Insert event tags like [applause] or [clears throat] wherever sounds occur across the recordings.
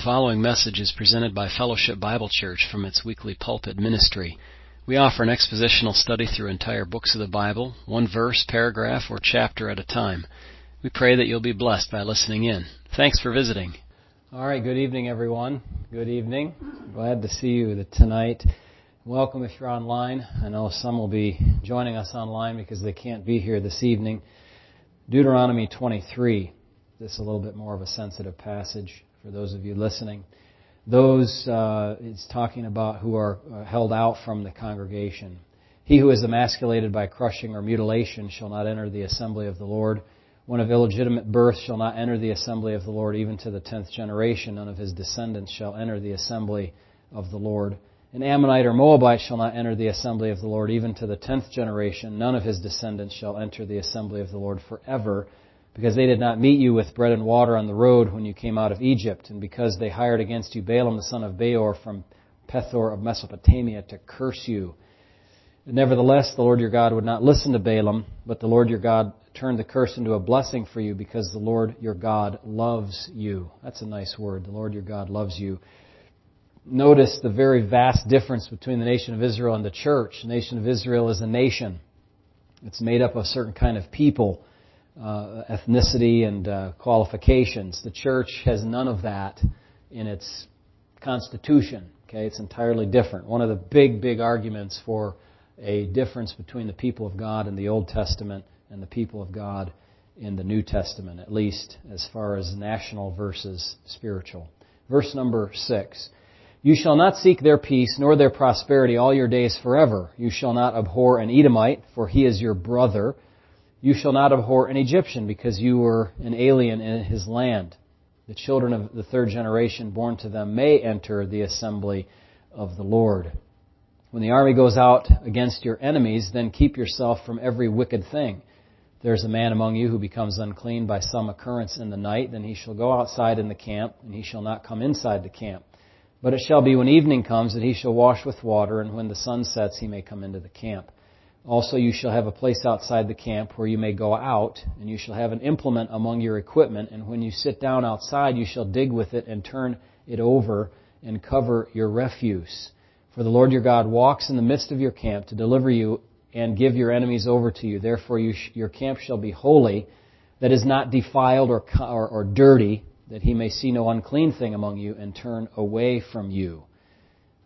The following message is presented by Fellowship Bible Church from its weekly pulpit ministry. We offer an expositional study through entire books of the Bible, one verse, paragraph, or chapter at a time. We pray that you'll be blessed by listening in. Thanks for visiting. All right, good evening, everyone. Good evening. Glad to see you tonight. Welcome if you're online. I know some will be joining us online because they can't be here this evening. Deuteronomy 23. This is a little bit more of a sensitive passage for those of you listening. Those, uh, it's talking about who are uh, held out from the congregation. He who is emasculated by crushing or mutilation shall not enter the assembly of the Lord. One of illegitimate birth shall not enter the assembly of the Lord, even to the tenth generation. None of his descendants shall enter the assembly of the Lord. An Ammonite or Moabite shall not enter the assembly of the Lord, even to the tenth generation. None of his descendants shall enter the assembly of the Lord forever because they did not meet you with bread and water on the road when you came out of Egypt, and because they hired against you Balaam the son of Beor from Pethor of Mesopotamia to curse you. Nevertheless, the Lord your God would not listen to Balaam, but the Lord your God turned the curse into a blessing for you because the Lord your God loves you. That's a nice word. The Lord your God loves you. Notice the very vast difference between the nation of Israel and the church. The nation of Israel is a nation. It's made up of a certain kind of people uh, ethnicity and uh, qualifications. The church has none of that in its constitution. Okay, it's entirely different. One of the big, big arguments for a difference between the people of God in the Old Testament and the people of God in the New Testament, at least as far as national versus spiritual. Verse number six. You shall not seek their peace nor their prosperity all your days forever. You shall not abhor an Edomite, for he is your brother you shall not abhor an Egyptian because you were an alien in his land. The children of the third generation born to them may enter the assembly of the Lord. When the army goes out against your enemies, then keep yourself from every wicked thing. There is a man among you who becomes unclean by some occurrence in the night, then he shall go outside in the camp, and he shall not come inside the camp. But it shall be when evening comes that he shall wash with water, and when the sun sets he may come into the camp. Also, you shall have a place outside the camp where you may go out, and you shall have an implement among your equipment, and when you sit down outside, you shall dig with it and turn it over and cover your refuse. For the Lord your God walks in the midst of your camp to deliver you and give your enemies over to you. Therefore, you sh- your camp shall be holy, that is not defiled or, or, or dirty, that he may see no unclean thing among you and turn away from you.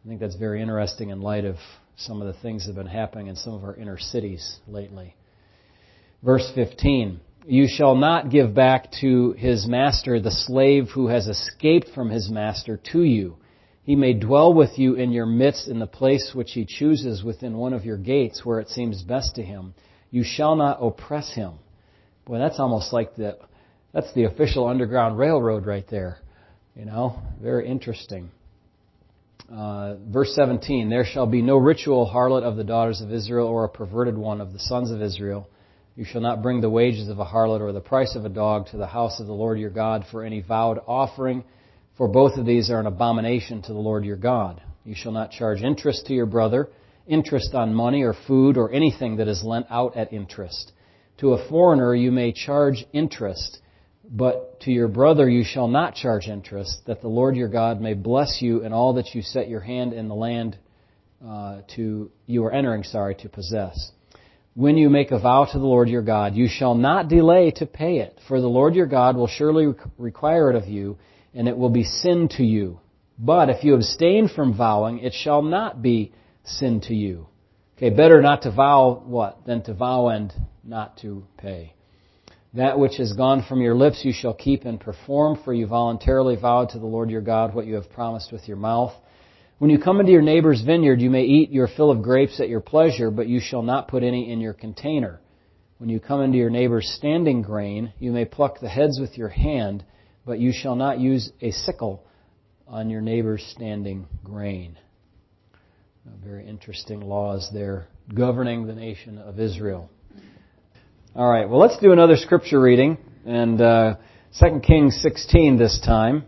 I think that's very interesting in light of some of the things that have been happening in some of our inner cities lately. Verse 15. You shall not give back to his master the slave who has escaped from his master to you. He may dwell with you in your midst in the place which he chooses within one of your gates where it seems best to him. You shall not oppress him. Boy, that's almost like the, that's the official Underground Railroad right there. You know, very interesting. Uh, verse 17, There shall be no ritual harlot of the daughters of Israel or a perverted one of the sons of Israel. You shall not bring the wages of a harlot or the price of a dog to the house of the Lord your God for any vowed offering, for both of these are an abomination to the Lord your God. You shall not charge interest to your brother, interest on money or food or anything that is lent out at interest. To a foreigner you may charge interest, but to your brother you shall not charge interest, that the Lord your God may bless you in all that you set your hand in the land uh, to you are entering, sorry, to possess. When you make a vow to the Lord your God, you shall not delay to pay it, for the Lord your God will surely require it of you, and it will be sin to you. But if you abstain from vowing, it shall not be sin to you. Okay, better not to vow what than to vow and not to pay. That which has gone from your lips you shall keep and perform, for you voluntarily vowed to the Lord your God what you have promised with your mouth. When you come into your neighbor's vineyard, you may eat your fill of grapes at your pleasure, but you shall not put any in your container. When you come into your neighbor's standing grain, you may pluck the heads with your hand, but you shall not use a sickle on your neighbor's standing grain. Very interesting laws there governing the nation of Israel. All right. Well, let's do another scripture reading, and uh, 2 Kings 16 this time.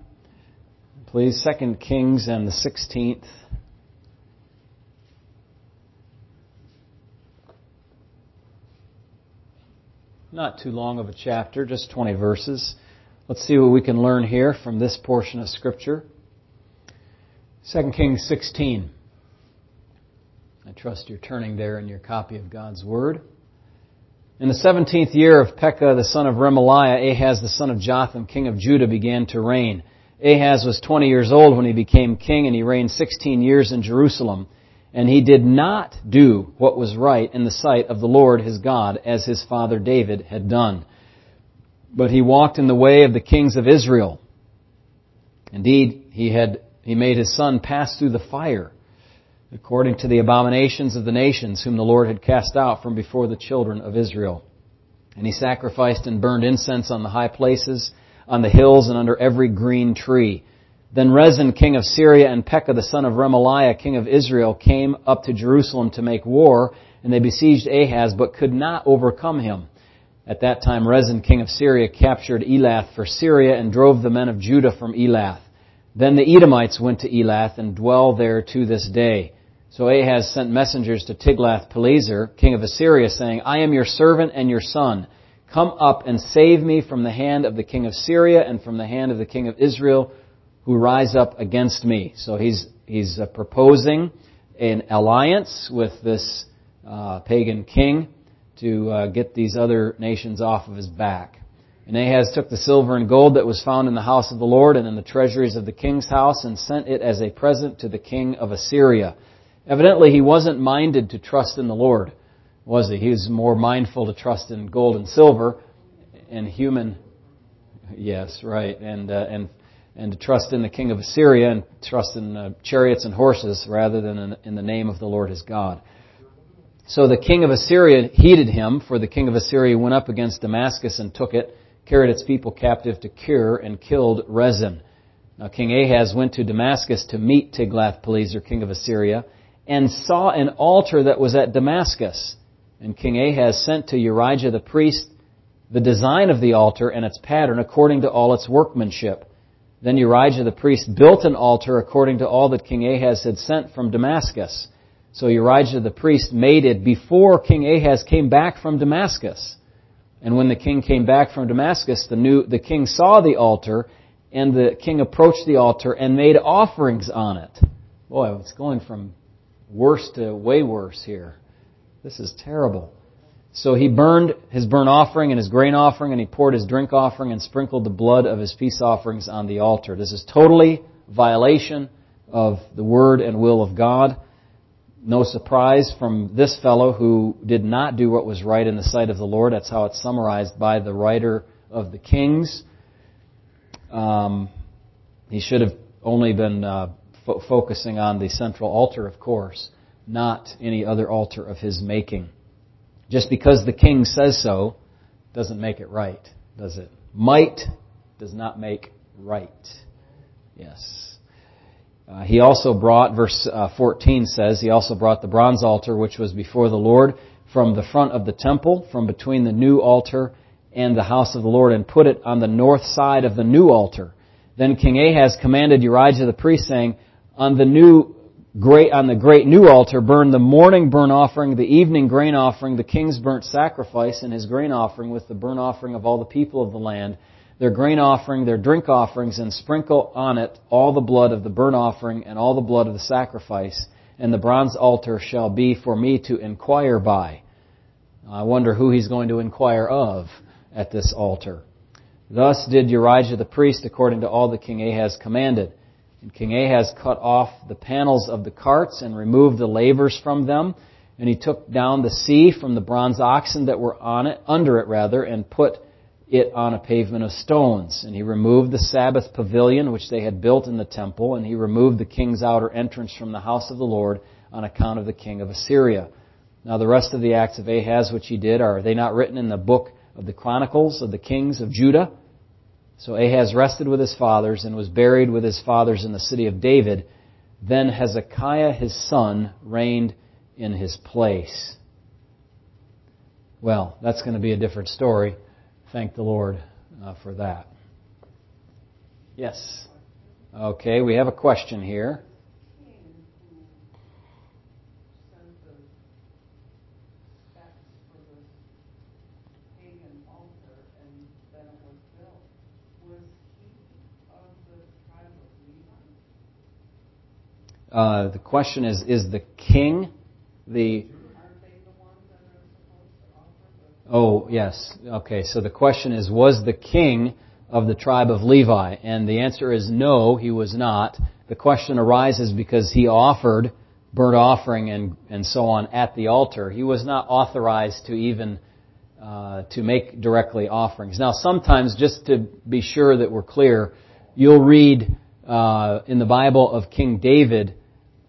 Please, 2 Kings and the 16th. Not too long of a chapter, just 20 verses. Let's see what we can learn here from this portion of Scripture. 2 Kings 16. I trust you're turning there in your copy of God's Word. In the seventeenth year of Pekah the son of Remaliah, Ahaz the son of Jotham, king of Judah, began to reign. Ahaz was twenty years old when he became king, and he reigned sixteen years in Jerusalem. And he did not do what was right in the sight of the Lord his God, as his father David had done. But he walked in the way of the kings of Israel. Indeed, he had he made his son pass through the fire, according to the abominations of the nations whom the Lord had cast out from before the children of Israel. And he sacrificed and burned incense on the high places, on the hills, and under every green tree. Then Rezin, king of Syria, and Pekah, the son of Remaliah, king of Israel, came up to Jerusalem to make war, and they besieged Ahaz, but could not overcome him. At that time, Rezin, king of Syria, captured Elath for Syria and drove the men of Judah from Elath. Then the Edomites went to Elath and dwell there to this day. So Ahaz sent messengers to Tiglath-Pileser, king of Assyria, saying, I am your servant and your son. Come up and save me from the hand of the king of Syria and from the hand of the king of Israel, who rise up against me. So he's, he's uh, proposing an alliance with this uh, pagan king to uh, get these other nations off of his back. And Ahaz took the silver and gold that was found in the house of the Lord and in the treasuries of the king's house and sent it as a present to the king of Assyria. Evidently, he wasn't minded to trust in the Lord, was he? He was more mindful to trust in gold and silver and human. Yes, right, and uh, and and to trust in the king of Assyria and trust in uh, chariots and horses rather than in, in the name of the Lord his God. So the king of Assyria heeded him, for the king of Assyria went up against Damascus and took it carried its people captive to Kir and killed Rezin. Now King Ahaz went to Damascus to meet Tiglath-Pileser, king of Assyria, and saw an altar that was at Damascus. And King Ahaz sent to Urijah the priest the design of the altar and its pattern according to all its workmanship. Then Urijah the priest built an altar according to all that King Ahaz had sent from Damascus. So Urijah the priest made it before King Ahaz came back from Damascus. And when the king came back from Damascus, the, new, the king saw the altar, and the king approached the altar and made offerings on it. Boy, it's going from worse to way worse here. This is terrible. So he burned his burnt offering and his grain offering, and he poured his drink offering and sprinkled the blood of his peace offerings on the altar. This is totally violation of the word and will of God. No surprise from this fellow who did not do what was right in the sight of the Lord. That's how it's summarized by the writer of the Kings. Um, he should have only been uh, fo- focusing on the central altar, of course, not any other altar of his making. Just because the king says so doesn't make it right, does it? Might does not make right. Yes. Uh, he also brought, verse uh, 14 says, he also brought the bronze altar which was before the Lord from the front of the temple, from between the new altar and the house of the Lord, and put it on the north side of the new altar. Then King Ahaz commanded Urijah the priest, saying, On the new great, on the great new altar, burn the morning burnt offering, the evening grain offering, the king's burnt sacrifice, and his grain offering with the burnt offering of all the people of the land their grain offering, their drink offerings, and sprinkle on it all the blood of the burnt offering and all the blood of the sacrifice, and the bronze altar shall be for me to inquire by. I wonder who he's going to inquire of at this altar. Thus did Urijah the priest according to all that King Ahaz commanded. And King Ahaz cut off the panels of the carts and removed the lavers from them. And he took down the sea from the bronze oxen that were on it, under it rather, and put it on a pavement of stones. And he removed the Sabbath pavilion which they had built in the temple, and he removed the king's outer entrance from the house of the Lord on account of the king of Assyria. Now the rest of the acts of Ahaz which he did, are they not written in the book of the Chronicles of the kings of Judah? So Ahaz rested with his fathers and was buried with his fathers in the city of David. Then Hezekiah his son reigned in his place. Well, that's going to be a different story thank the Lord uh, for that. Yes. Okay, we have a question here. Uh, the question is: Is the king the? Oh yes. Okay. So the question is: Was the king of the tribe of Levi? And the answer is no. He was not. The question arises because he offered burnt offering and and so on at the altar. He was not authorized to even uh, to make directly offerings. Now, sometimes, just to be sure that we're clear, you'll read uh, in the Bible of King David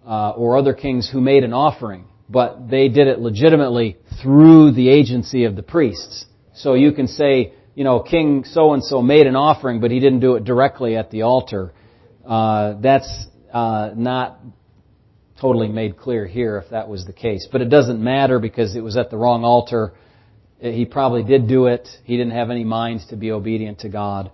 uh, or other kings who made an offering, but they did it legitimately through the agency of the priests. So you can say, you know, King so and so made an offering, but he didn't do it directly at the altar. Uh, that's uh, not totally made clear here if that was the case. But it doesn't matter because it was at the wrong altar. He probably did do it. He didn't have any mind to be obedient to God,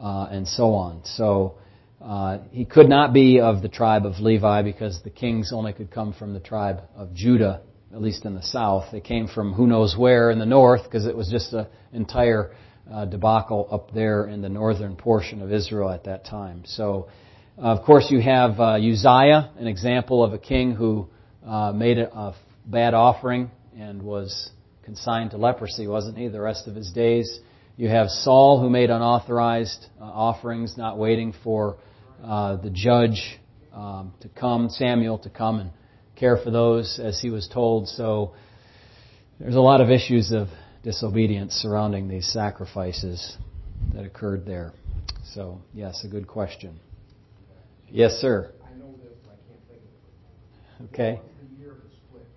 uh, and so on. So uh, he could not be of the tribe of Levi because the kings only could come from the tribe of Judah, at least in the south. They came from who knows where in the north because it was just an entire uh, debacle up there in the northern portion of Israel at that time. So, of course, you have uh, Uzziah, an example of a king who uh, made a, bad offering and was consigned to leprosy, wasn't he, the rest of his days? You have Saul, who made unauthorized uh, offerings, not waiting for uh, the judge um, to come, Samuel to come and care for those as he was told. So there's a lot of issues of disobedience surrounding these sacrifices that occurred there. So, yes, a good question. Yes, sir. I know this, but I can't think of it. Okay. What was the year of the split?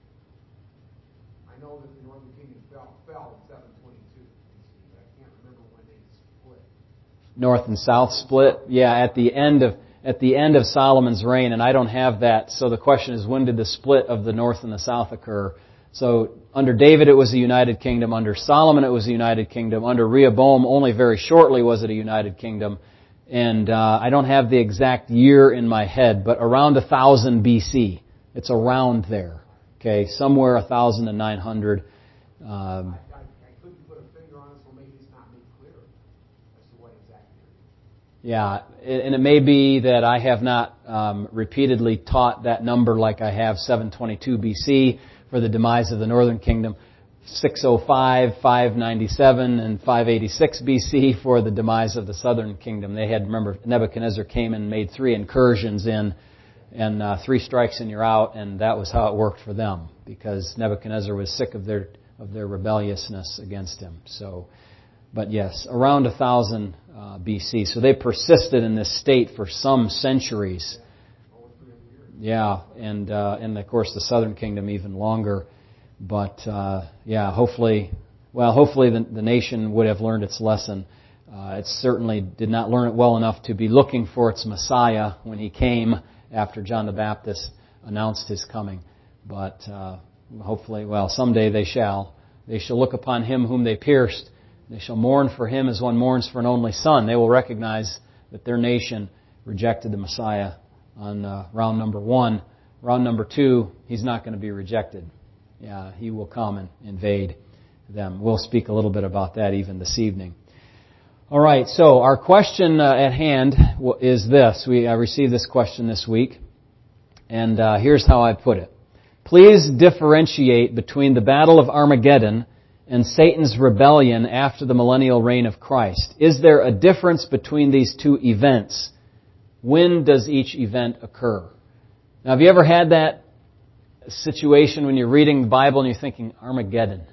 I know that the Northern Kingdom fell, fell in 722 BC, but I can't remember when they split. North and South split. Yeah, at the end of at the end of Solomon's reign, and I don't have that. So the question is, when did the split of the North and the South occur? So under David, it was a united kingdom. Under Solomon, it was a united kingdom. Under Rehoboam, only very shortly was it a united kingdom. And uh, I don't have the exact year in my head, but around 1000 BC. It's around there. Okay, somewhere 1900. Um, I, I, I couldn't put a finger on it, so maybe it's not made clear as to what exact year. Yeah, and it may be that I have not um, repeatedly taught that number like I have 722 BC for the demise of the northern kingdom, 605, 597, and 586 BC for the demise of the southern kingdom. They had, remember, Nebuchadnezzar came and made three incursions in, and uh, three strikes and you're out, and that was how it worked for them because Nebuchadnezzar was sick of their of their rebelliousness against him. So, but yes, around 1000 uh, BC. So they persisted in this state for some centuries. Yeah, and uh, and of course the southern kingdom even longer. But uh, yeah, hopefully, well, hopefully the, the nation would have learned its lesson. Uh, it certainly did not learn it well enough to be looking for its Messiah when he came after John the Baptist announced his coming. But uh, hopefully, well, someday they shall. They shall look upon him whom they pierced. They shall mourn for him as one mourns for an only son. They will recognize that their nation rejected the Messiah on uh, round number one. Round number two, he's not going to be rejected. Yeah, he will come and invade them. We'll speak a little bit about that even this evening. All right, so our question uh, at hand is this. We I received this question this week, and uh, here's how I put it. Please differentiate between the Battle of Armageddon and Satan's rebellion after the millennial reign of Christ. Is there a difference between these two events? When does each event occur? Now, have you ever had that situation when you're reading the Bible and you're thinking Armageddon?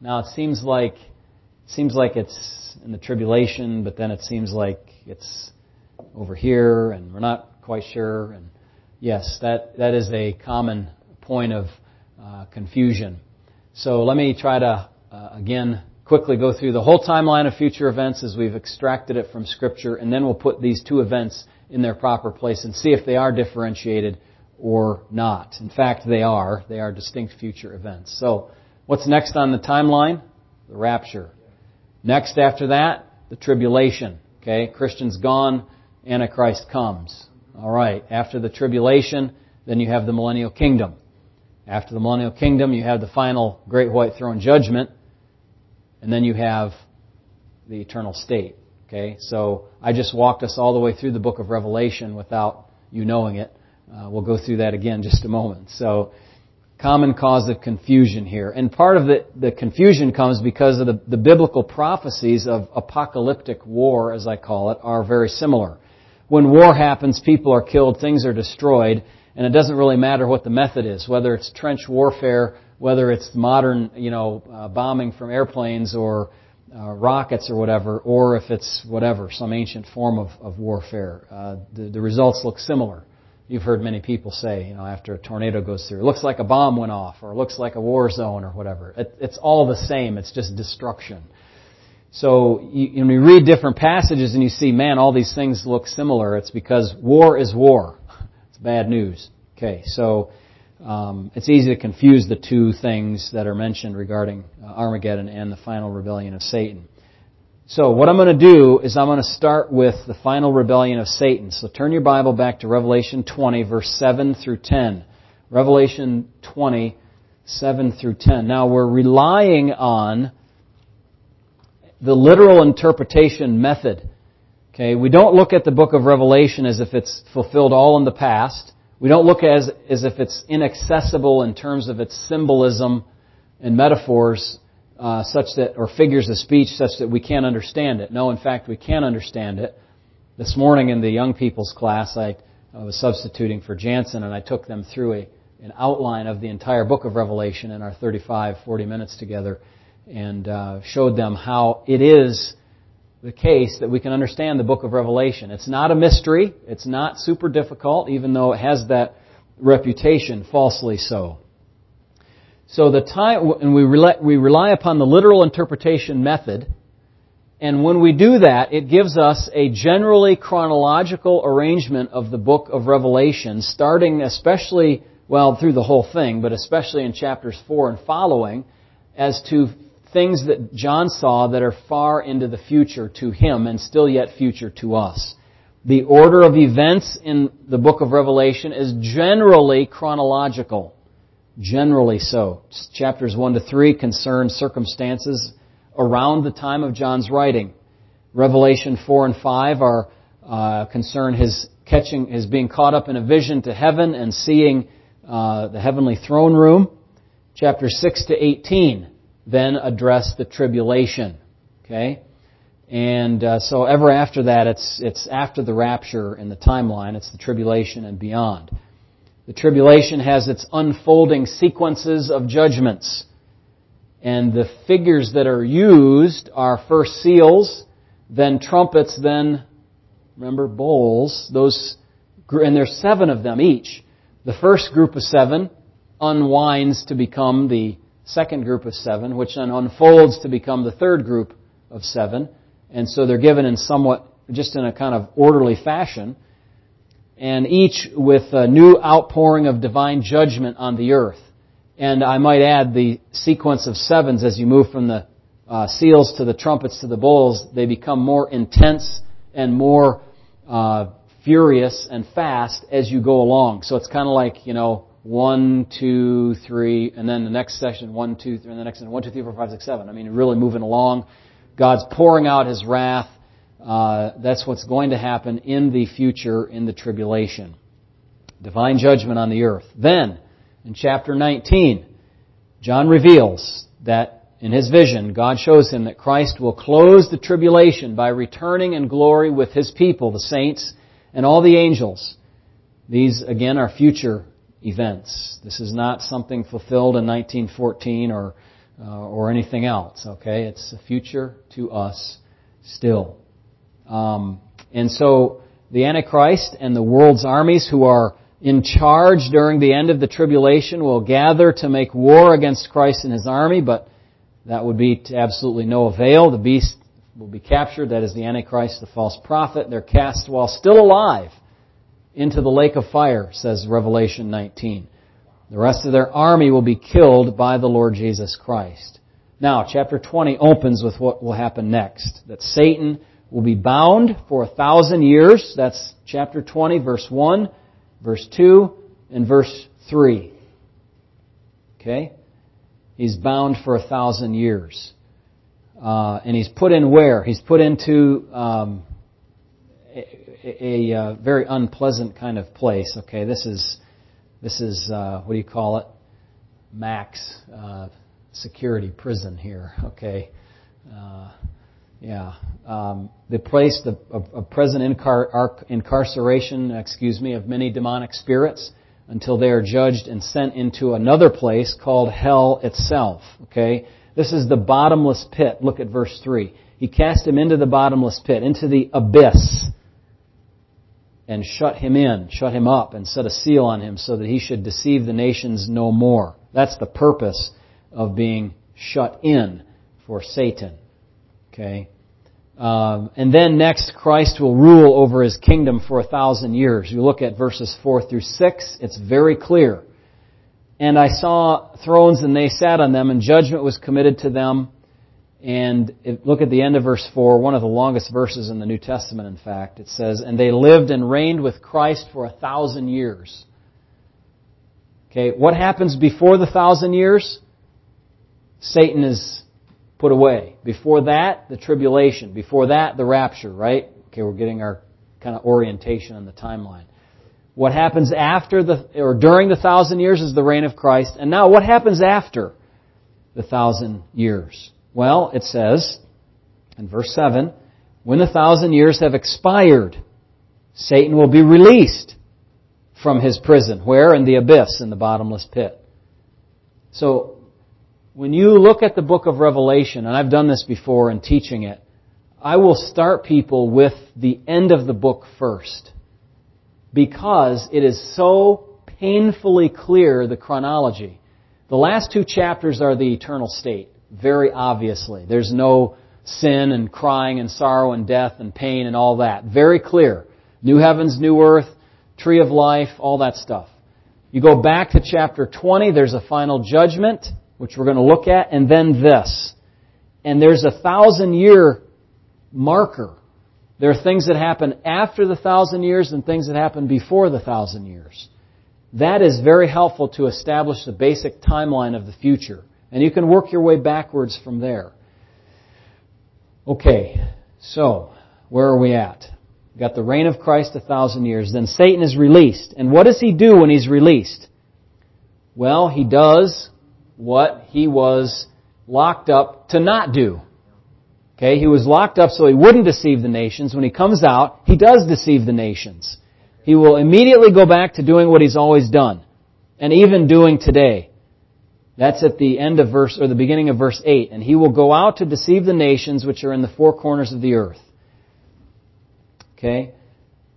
Now, it seems like it seems like it's in the tribulation, but then it seems like it's over here, and we're not quite sure. And yes, that that is a common point of uh, confusion. So let me try to uh, again quickly go through the whole timeline of future events as we've extracted it from Scripture, and then we'll put these two events in their proper place and see if they are differentiated or not. In fact, they are. They are distinct future events. So, what's next on the timeline? The rapture. Next after that, the tribulation. Okay, Christians gone, Antichrist comes. All right, after the tribulation, then you have the millennial kingdom. After the millennial kingdom, you have the final great white throne judgment, and then you have the eternal state. Okay, so I just walked us all the way through the book of Revelation without you knowing it. Uh, we'll go through that again in just a moment. So, common cause of confusion here. And part of the, the confusion comes because of the, the biblical prophecies of apocalyptic war, as I call it, are very similar. When war happens, people are killed, things are destroyed, and it doesn't really matter what the method is, whether it's trench warfare, whether it's modern, you know, uh, bombing from airplanes or uh, rockets or whatever, or if it's whatever, some ancient form of, of warfare. Uh, the, the results look similar. You've heard many people say, you know, after a tornado goes through, it looks like a bomb went off, or it looks like a war zone, or whatever. It, it's all the same. It's just destruction. So you, when you read different passages and you see, man, all these things look similar, it's because war is war. [laughs] It's bad news. Okay, so um, it's easy to confuse the two things that are mentioned regarding uh, Armageddon and the final rebellion of Satan. So what I'm going to do is I'm going to start with the final rebellion of Satan. So turn your Bible back to Revelation 20, verse 7 through 10. Revelation 20, 7 through 10. Now we're relying on the literal interpretation method. Okay, we don't look at the book of Revelation as if it's fulfilled all in the past. We don't look as, as if it's inaccessible in terms of its symbolism and metaphors uh, such that, or figures of speech such that we can't understand it. No, in fact, we can understand it. This morning in the young people's class, I, I was substituting for Jansen, and I took them through a, an outline of the entire book of Revelation in our 35, 40 minutes together, and uh, showed them how it is the case that we can understand the book of Revelation. It's not a mystery. It's not super difficult, even though it has that reputation, falsely so. So the time, and we rely, we rely upon the literal interpretation method, and when we do that, it gives us a generally chronological arrangement of the book of Revelation, starting especially, well, through the whole thing, but especially in chapters 4 and following, as to things that John saw that are far into the future to him and still yet future to us. The order of events in the book of Revelation is generally chronological. Generally so. Chapters 1 to 3 concern circumstances around the time of John's writing. Revelation 4 and 5 are uh, concern his catching, his being caught up in a vision to heaven and seeing uh, the heavenly throne room. Chapter 6 to 18 then address the tribulation. Okay? And uh, so ever after that, it's, it's after the rapture in the timeline, it's the tribulation and beyond. The tribulation has its unfolding sequences of judgments. And the figures that are used are first seals, then trumpets, then, remember, bowls. Those, and there's seven of them each. The first group of seven unwinds to become the second group of seven, which then unfolds to become the third group of seven. And so they're given in somewhat, just in a kind of orderly fashion and each with a new outpouring of divine judgment on the earth. And I might add the sequence of sevens as you move from the uh, seals to the trumpets to the bowls, they become more intense and more uh, furious and fast as you go along. So it's kind of like, you know, one, two, three, and then the next session, one, two, three, and the next one, one, two, three, four, five, six, seven. I mean, really moving along. God's pouring out His wrath uh, that's what's going to happen in the future in the tribulation. Divine judgment on the earth. Then, in chapter 19, John reveals that in his vision, God shows him that Christ will close the tribulation by returning in glory with his people, the saints, and all the angels. These, again, are future events. This is not something fulfilled in 1914 or, uh, or anything else, okay? It's a future to us still. Um, and so the Antichrist and the world's armies who are in charge during the end of the tribulation will gather to make war against Christ and his army, but that would be to absolutely no avail. The beast will be captured. That is the Antichrist, the false prophet. They're cast while still alive into the lake of fire, says Revelation 19. The rest of their army will be killed by the Lord Jesus Christ. Now, chapter 20 opens with what will happen next. That Satan will be bound for a thousand years. That's chapter 20, verse 1, verse 2, and verse 3. Okay? He's bound for a thousand years. Uh, and he's put in where? He's put into um, a, a, very unpleasant kind of place. Okay, this is this is uh, what do you call it? Max uh, security prison here. Okay, uh, yeah, um, the place the, of present incar- incarceration, excuse me, of many demonic spirits until they are judged and sent into another place called hell itself. Okay, this is the bottomless pit. Look at verse three. He cast him into the bottomless pit, into the abyss and shut him in, shut him up, and set a seal on him so that he should deceive the nations no more. That's the purpose of being shut in for Satan. Okay? Um, and then next, Christ will rule over his kingdom for a thousand years. You look at verses 4 through 6, it's very clear. And I saw thrones and they sat on them, and judgment was committed to them and look at the end of verse 4, one of the longest verses in the New Testament, in fact. It says, And they lived and reigned with Christ for a thousand years. Okay, what happens before the thousand years? Satan is put away. Before that, the tribulation. Before that, the rapture, right? Okay, we're getting our kind of orientation on the timeline. What happens after the, or during the thousand years is the reign of Christ. And now what happens after the thousand years? Well, it says in verse 7 when the thousand years have expired, Satan will be released from his prison. Where? In the abyss, in the bottomless pit. So, when you look at the book of Revelation, and I've done this before in teaching it, I will start people with the end of the book first. Because it is so painfully clear, the chronology. The last two chapters are the eternal state very obviously. There's no sin and crying and sorrow and death and pain and all that. Very clear. New heavens, new earth, tree of life, all that stuff. You go back to chapter 20, there's a final judgment, which we're going to look at, and then this. And there's a thousand year marker. There are things that happen after the thousand years and things that happen before the thousand years. That is very helpful to establish the basic timeline of the future. And you can work your way backwards from there. Okay, so where are we at? We've got the reign of Christ a thousand years. Then Satan is released. And what does he do when he's released? Well, he does what he was locked up to not do. Okay, he was locked up so he wouldn't deceive the nations. When he comes out, he does deceive the nations. He will immediately go back to doing what he's always done. And even doing today. That's at the end of verse, or the beginning of verse 8. And he will go out to deceive the nations which are in the four corners of the earth. Okay?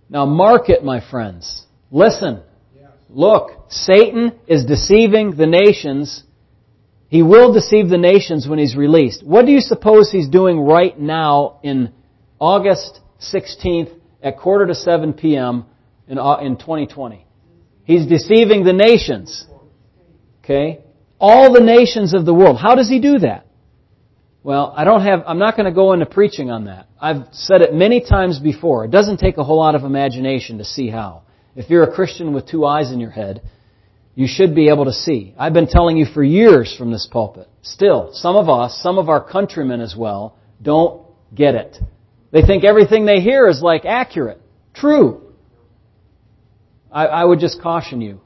Now mark it, my friends. Listen. Look, Satan is deceiving the nations. He will deceive the nations when he's released. What do you suppose he's doing right now in August 16th at quarter to 7 p.m. in, uh, in 2020? He's deceiving the nations. Okay? All the nations of the world. How does he do that? Well, I don't have, I'm not going to go into preaching on that. I've said it many times before. It doesn't take a whole lot of imagination to see how. If you're a Christian with two eyes in your head, you should be able to see. I've been telling you for years from this pulpit. Still, some of us, some of our countrymen as well, don't get it. They think everything they hear is like accurate. True. I, I would just caution you.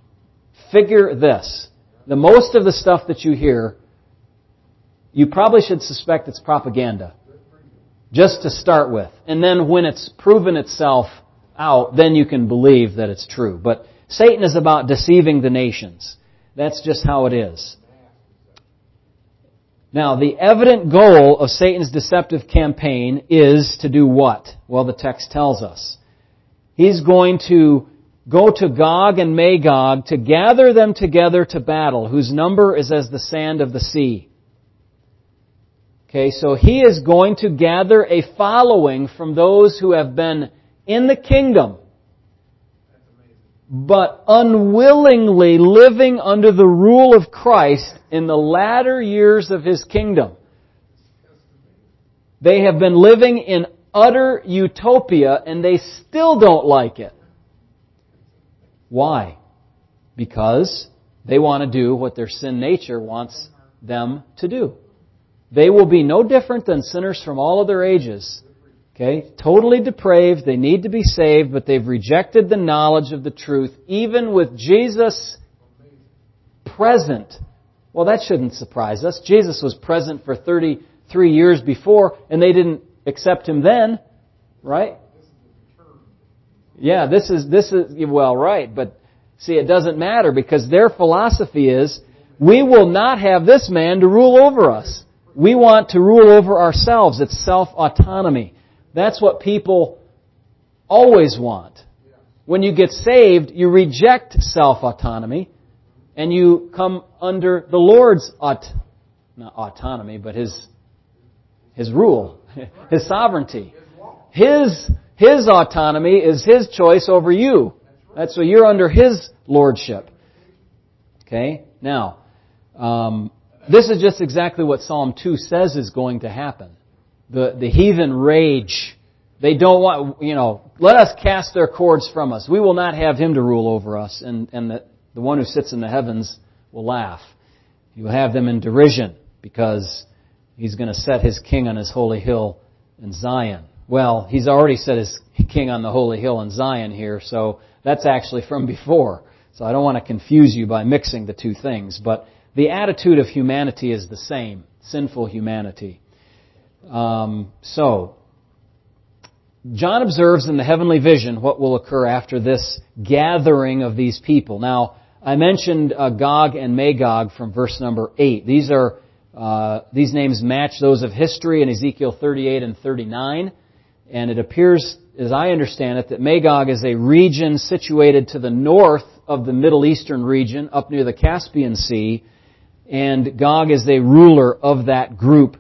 Figure this the most of the stuff that you hear, you probably should suspect it's propaganda. Just to start with. And then when it's proven itself out, then you can believe that it's true. But Satan is about deceiving the nations. That's just how it is. Now, the evident goal of Satan's deceptive campaign is to do what? Well, the text tells us. He's going to Go to Gog and Magog to gather them together to battle, whose number is as the sand of the sea. Okay, so he is going to gather a following from those who have been in the kingdom, but unwillingly living under the rule of Christ in the latter years of his kingdom. They have been living in utter utopia and they still don't like it. Why? Because they want to do what their sin nature wants them to do. They will be no different than sinners from all other ages Okay? Totally depraved. They need to be saved, but they've rejected the knowledge of the truth, even with Jesus present. Well, that shouldn't surprise us. Jesus was present for 33 years before, and they didn't accept Him then. Right? Yeah, this is, this is, well, right, but see, it doesn't matter because their philosophy is, we will not have this man to rule over us. We want to rule over ourselves. It's self-autonomy. That's what people always want. When you get saved, you reject self-autonomy and you come under the Lord's aut- not autonomy, but His, His rule, [laughs] His sovereignty. His, His autonomy is His choice over you. That's so you're under His lordship. Okay? Now, um, this is just exactly what Psalm 2 says is going to happen. The, the heathen rage. They don't want, you know, let us cast their cords from us. We will not have him to rule over us. And, and the, the one who sits in the heavens will laugh. You will have them in derision because he's going to set his king on his holy hill in Zion. Well, he's already set his king on the holy hill in Zion here, so that's actually from before. So I don't want to confuse you by mixing the two things, but the attitude of humanity is the same sinful humanity. Um, so, John observes in the heavenly vision what will occur after this gathering of these people. Now, I mentioned uh, Gog and Magog from verse number 8. These are uh, these names match those of history in Ezekiel 38 and 39, and it appears, as I understand it, that Magog is a region situated to the north of the Middle Eastern region, up near the Caspian Sea, and Gog is a ruler of that group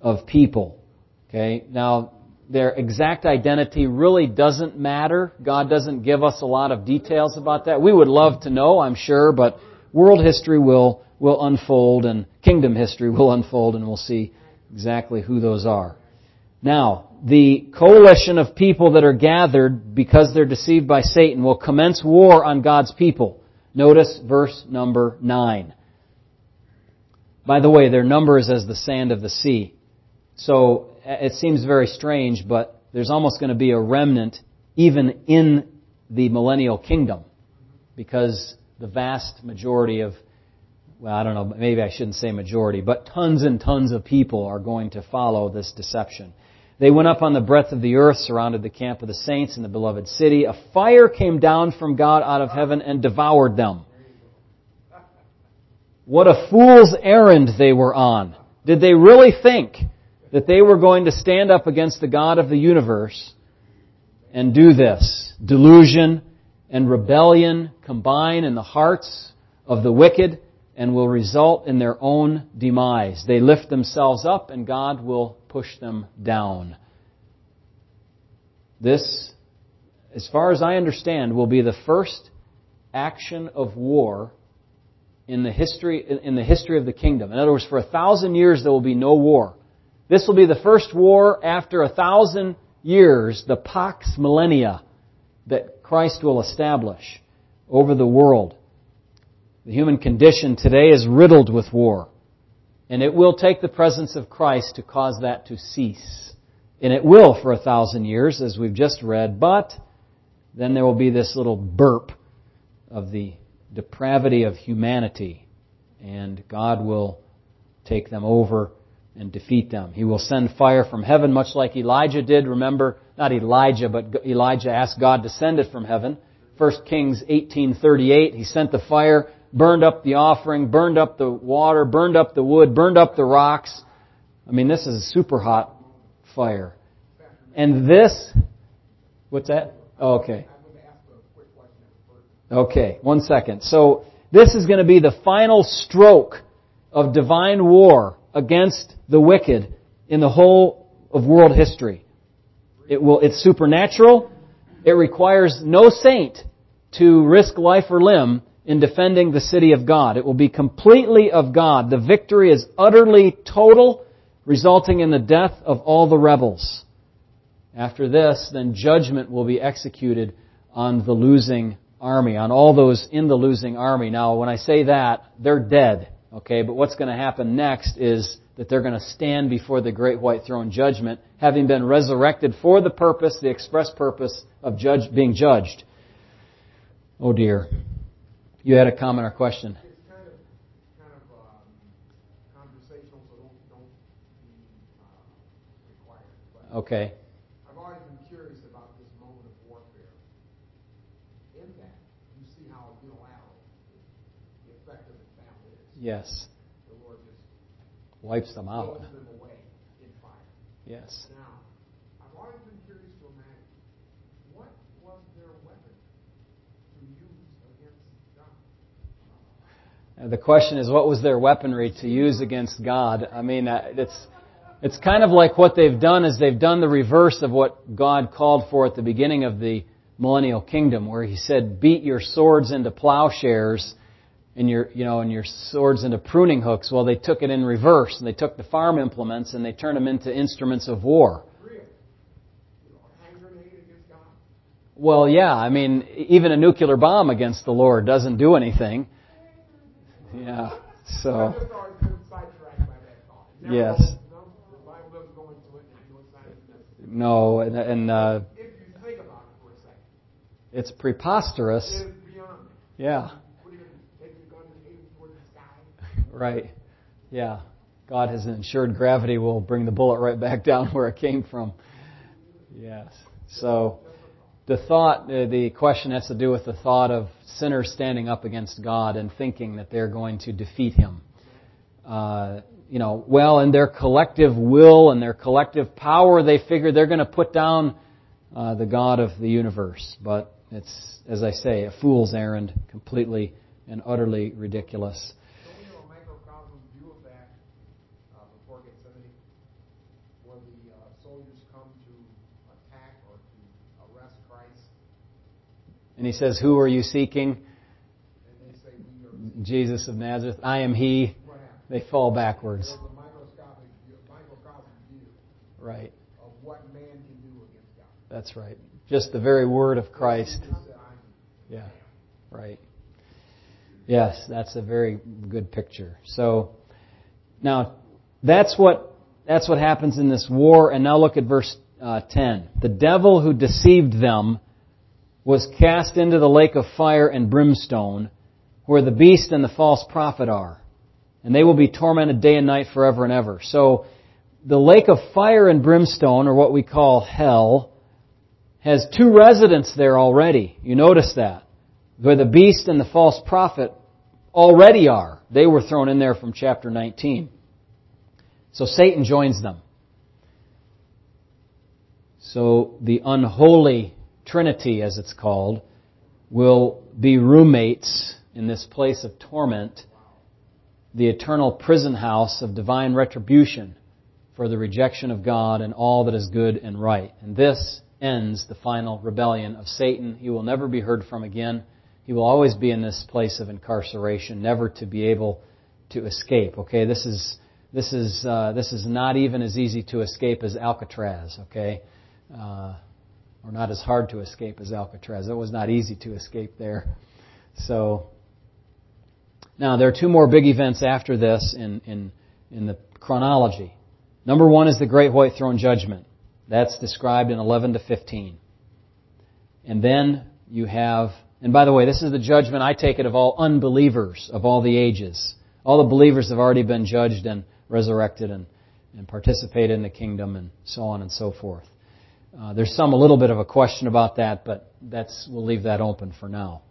of people. Okay, now their exact identity really doesn't matter. God doesn't give us a lot of details about that. We would love to know, I'm sure, but world history will will unfold and kingdom history will unfold and we'll see exactly who those are. Now, the coalition of people that are gathered because they're deceived by Satan will commence war on God's people. Notice verse number 9. By the way, their number is as the sand of the sea. So it seems very strange, but there's almost going to be a remnant even in the millennial kingdom because the vast majority of, well, I don't know, maybe I shouldn't say majority, but tons and tons of people are going to follow this deception. They went up on the breadth of the earth, surrounded the camp of the saints in the beloved city. A fire came down from God out of heaven and devoured them. What a fool's errand they were on. Did they really think that they were going to stand up against the God of the universe and do this? Delusion and rebellion combine in the hearts of the wicked and will result in their own demise. They lift themselves up and God will push them down. This, as far as I understand, will be the first action of war in the history in the history of the kingdom. In other words, for a thousand years there will be no war. This will be the first war after a thousand years, the Pax Millennia, that Christ will establish over the world. The human condition today is riddled with war. And it will take the presence of Christ to cause that to cease. And it will for a thousand years, as we've just read, but then there will be this little burp of the depravity of humanity, and God will take them over and defeat them. He will send fire from heaven, much like Elijah did. Remember, not Elijah, but Elijah asked God to send it from heaven. 1 Kings 18:38, he sent the fire, burned up the offering, burned up the water, burned up the wood, burned up the rocks. I mean, this is a super hot fire. And this, what's that? Oh, okay. Okay, one second. So this is going to be the final stroke of divine war against the wicked in the whole of world history. It will, it's supernatural. It requires no saint to risk life or limb in defending the city of God. It will be completely of God. The victory is utterly total, resulting in the death of all the rebels. After this, then judgment will be executed on the losing army, on all those in the losing army. Now, when I say that, they're dead. Okay, but what's going to happen next is that they're going to stand before the great white throne judgment, having been resurrected for the purpose, the express purpose of judge, being judged. Oh dear. You had a comment or question? It's kind of, kind of um, conversational, so don't, don't be uh, required. But Okay. I've always been curious about this moment of warfare. In that, you see how unilateral the effect of the battle is. Yes. The Lord just Wipes them out. them away in fire. Yes. Now, I've always been curious to imagine what was their weapon to use against God. And the question is, what was their weaponry to use against God? I mean, uh, it's it's kind of like what they've done is they've done the reverse of what God called for at the beginning of the millennial kingdom, where He said, "Beat your swords into plowshares." And your, you know, and your swords into pruning hooks. Well, they took it in reverse, and they took the farm implements and they turned them into instruments of war. Well, yeah, I mean, even a nuclear bomb against the Lord doesn't do anything. Yeah, so. I've just always been sidetracked by that thought. It never Yes. no, the Bible doesn't go into it, and it's not even necessary. No, and, uh, If you think about it for a second, it's preposterous. it. Yeah, What are you going to take your gun and aim it toward the sky? right. Yeah. God has ensured gravity will bring the bullet right back [laughs] down where it came from. Yes. So the thought, uh, the question has to do with the thought of sinners standing up against God and thinking that they're going to defeat Him. Uh, you know, well, in their collective will and their collective power, they figure they're going to put down uh, the God of the universe. But it's, as I say, a fool's errand, completely and utterly ridiculous. Don't we have a microcosm view of that uh, before Gethsemane, where the uh, soldiers come to attack or to arrest Christ, And he says, Who are you seeking? say, are." Jesus of Nazareth. I am he. They fall backwards. There's microscopic view, microcosm view Right. of what man can do against God. That's right. Just the very word of Christ. He just said, "I'm Yeah. Right. Yes, that's a very good picture. So now that's what that's what happens in this war. And now look at verse uh, ten. The devil who deceived them was cast into the lake of fire and brimstone, where the beast and the false prophet are, and they will be tormented day and night forever and ever. So the lake of fire and brimstone, or what we call hell, has two residents there already. You notice that where the beast and the false prophet already are. They were thrown in there from chapter 19. So Satan joins them. So the unholy trinity, as it's called, will be roommates in this place of torment, the eternal prison house of divine retribution for the rejection of God and all that is good and right. And this ends the final rebellion of Satan. He will never be heard from again. He will always be in this place of incarceration, never to be able to escape. Okay, this is this is uh, this is not even as easy to escape as Alcatraz. Okay, uh, or not as hard to escape as Alcatraz. It was not easy to escape there. So now there are two more big events after this in in in the chronology. Number one is the Great White Throne Judgment. That's described in 11 to 15. And then you have, and by the way, this is the judgment, I take it, of all unbelievers of all the ages. All the believers have already been judged and resurrected and, and participated in the kingdom and so on and so forth. Uh, there's some a little bit of a question about that, but that's, we'll leave that open for now.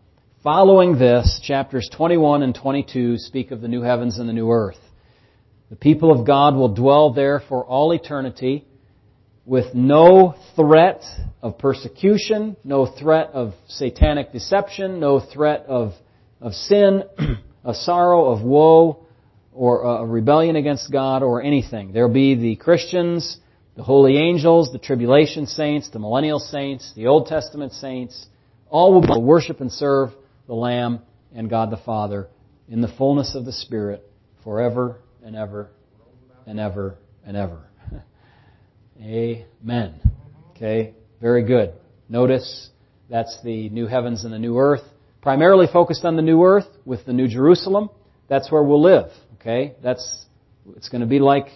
Following this, chapters 21 and 22 speak of the new heavens and the new earth. The people of God will dwell there for all eternity with no threat of persecution, no threat of satanic deception, no threat of, of sin, [clears throat] of sorrow, of woe, or a rebellion against God, or anything. There'll be the Christians, the holy angels, the tribulation saints, the millennial saints, the Old Testament saints. All will worship and serve the Lamb and God the Father in the fullness of the Spirit forever and ever and ever and ever. [laughs] Amen. Okay, very good. Notice that's the new heavens and the new earth. Primarily focused on the new earth with the new Jerusalem. That's where we'll live. Okay, that's It's going to be like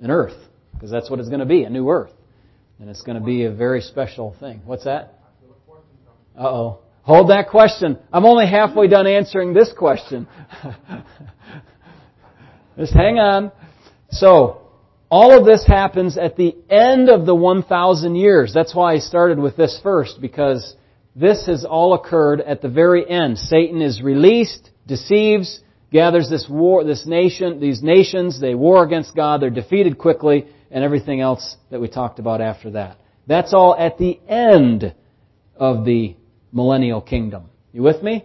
an earth, because that's what it's going to be, a new earth. And it's going to be a very special thing. What's that? Uh oh. Hold that question. I'm only halfway done answering this question. [laughs] Just hang on. So, all of this happens at the end of the 1,000 years. That's why I started with this first, because this has all occurred at the very end. Satan is released, deceives, gathers this war, this nation, these nations, they war against God, they're defeated quickly, and everything else that we talked about after that. That's all at the end of the millennial kingdom. You with me?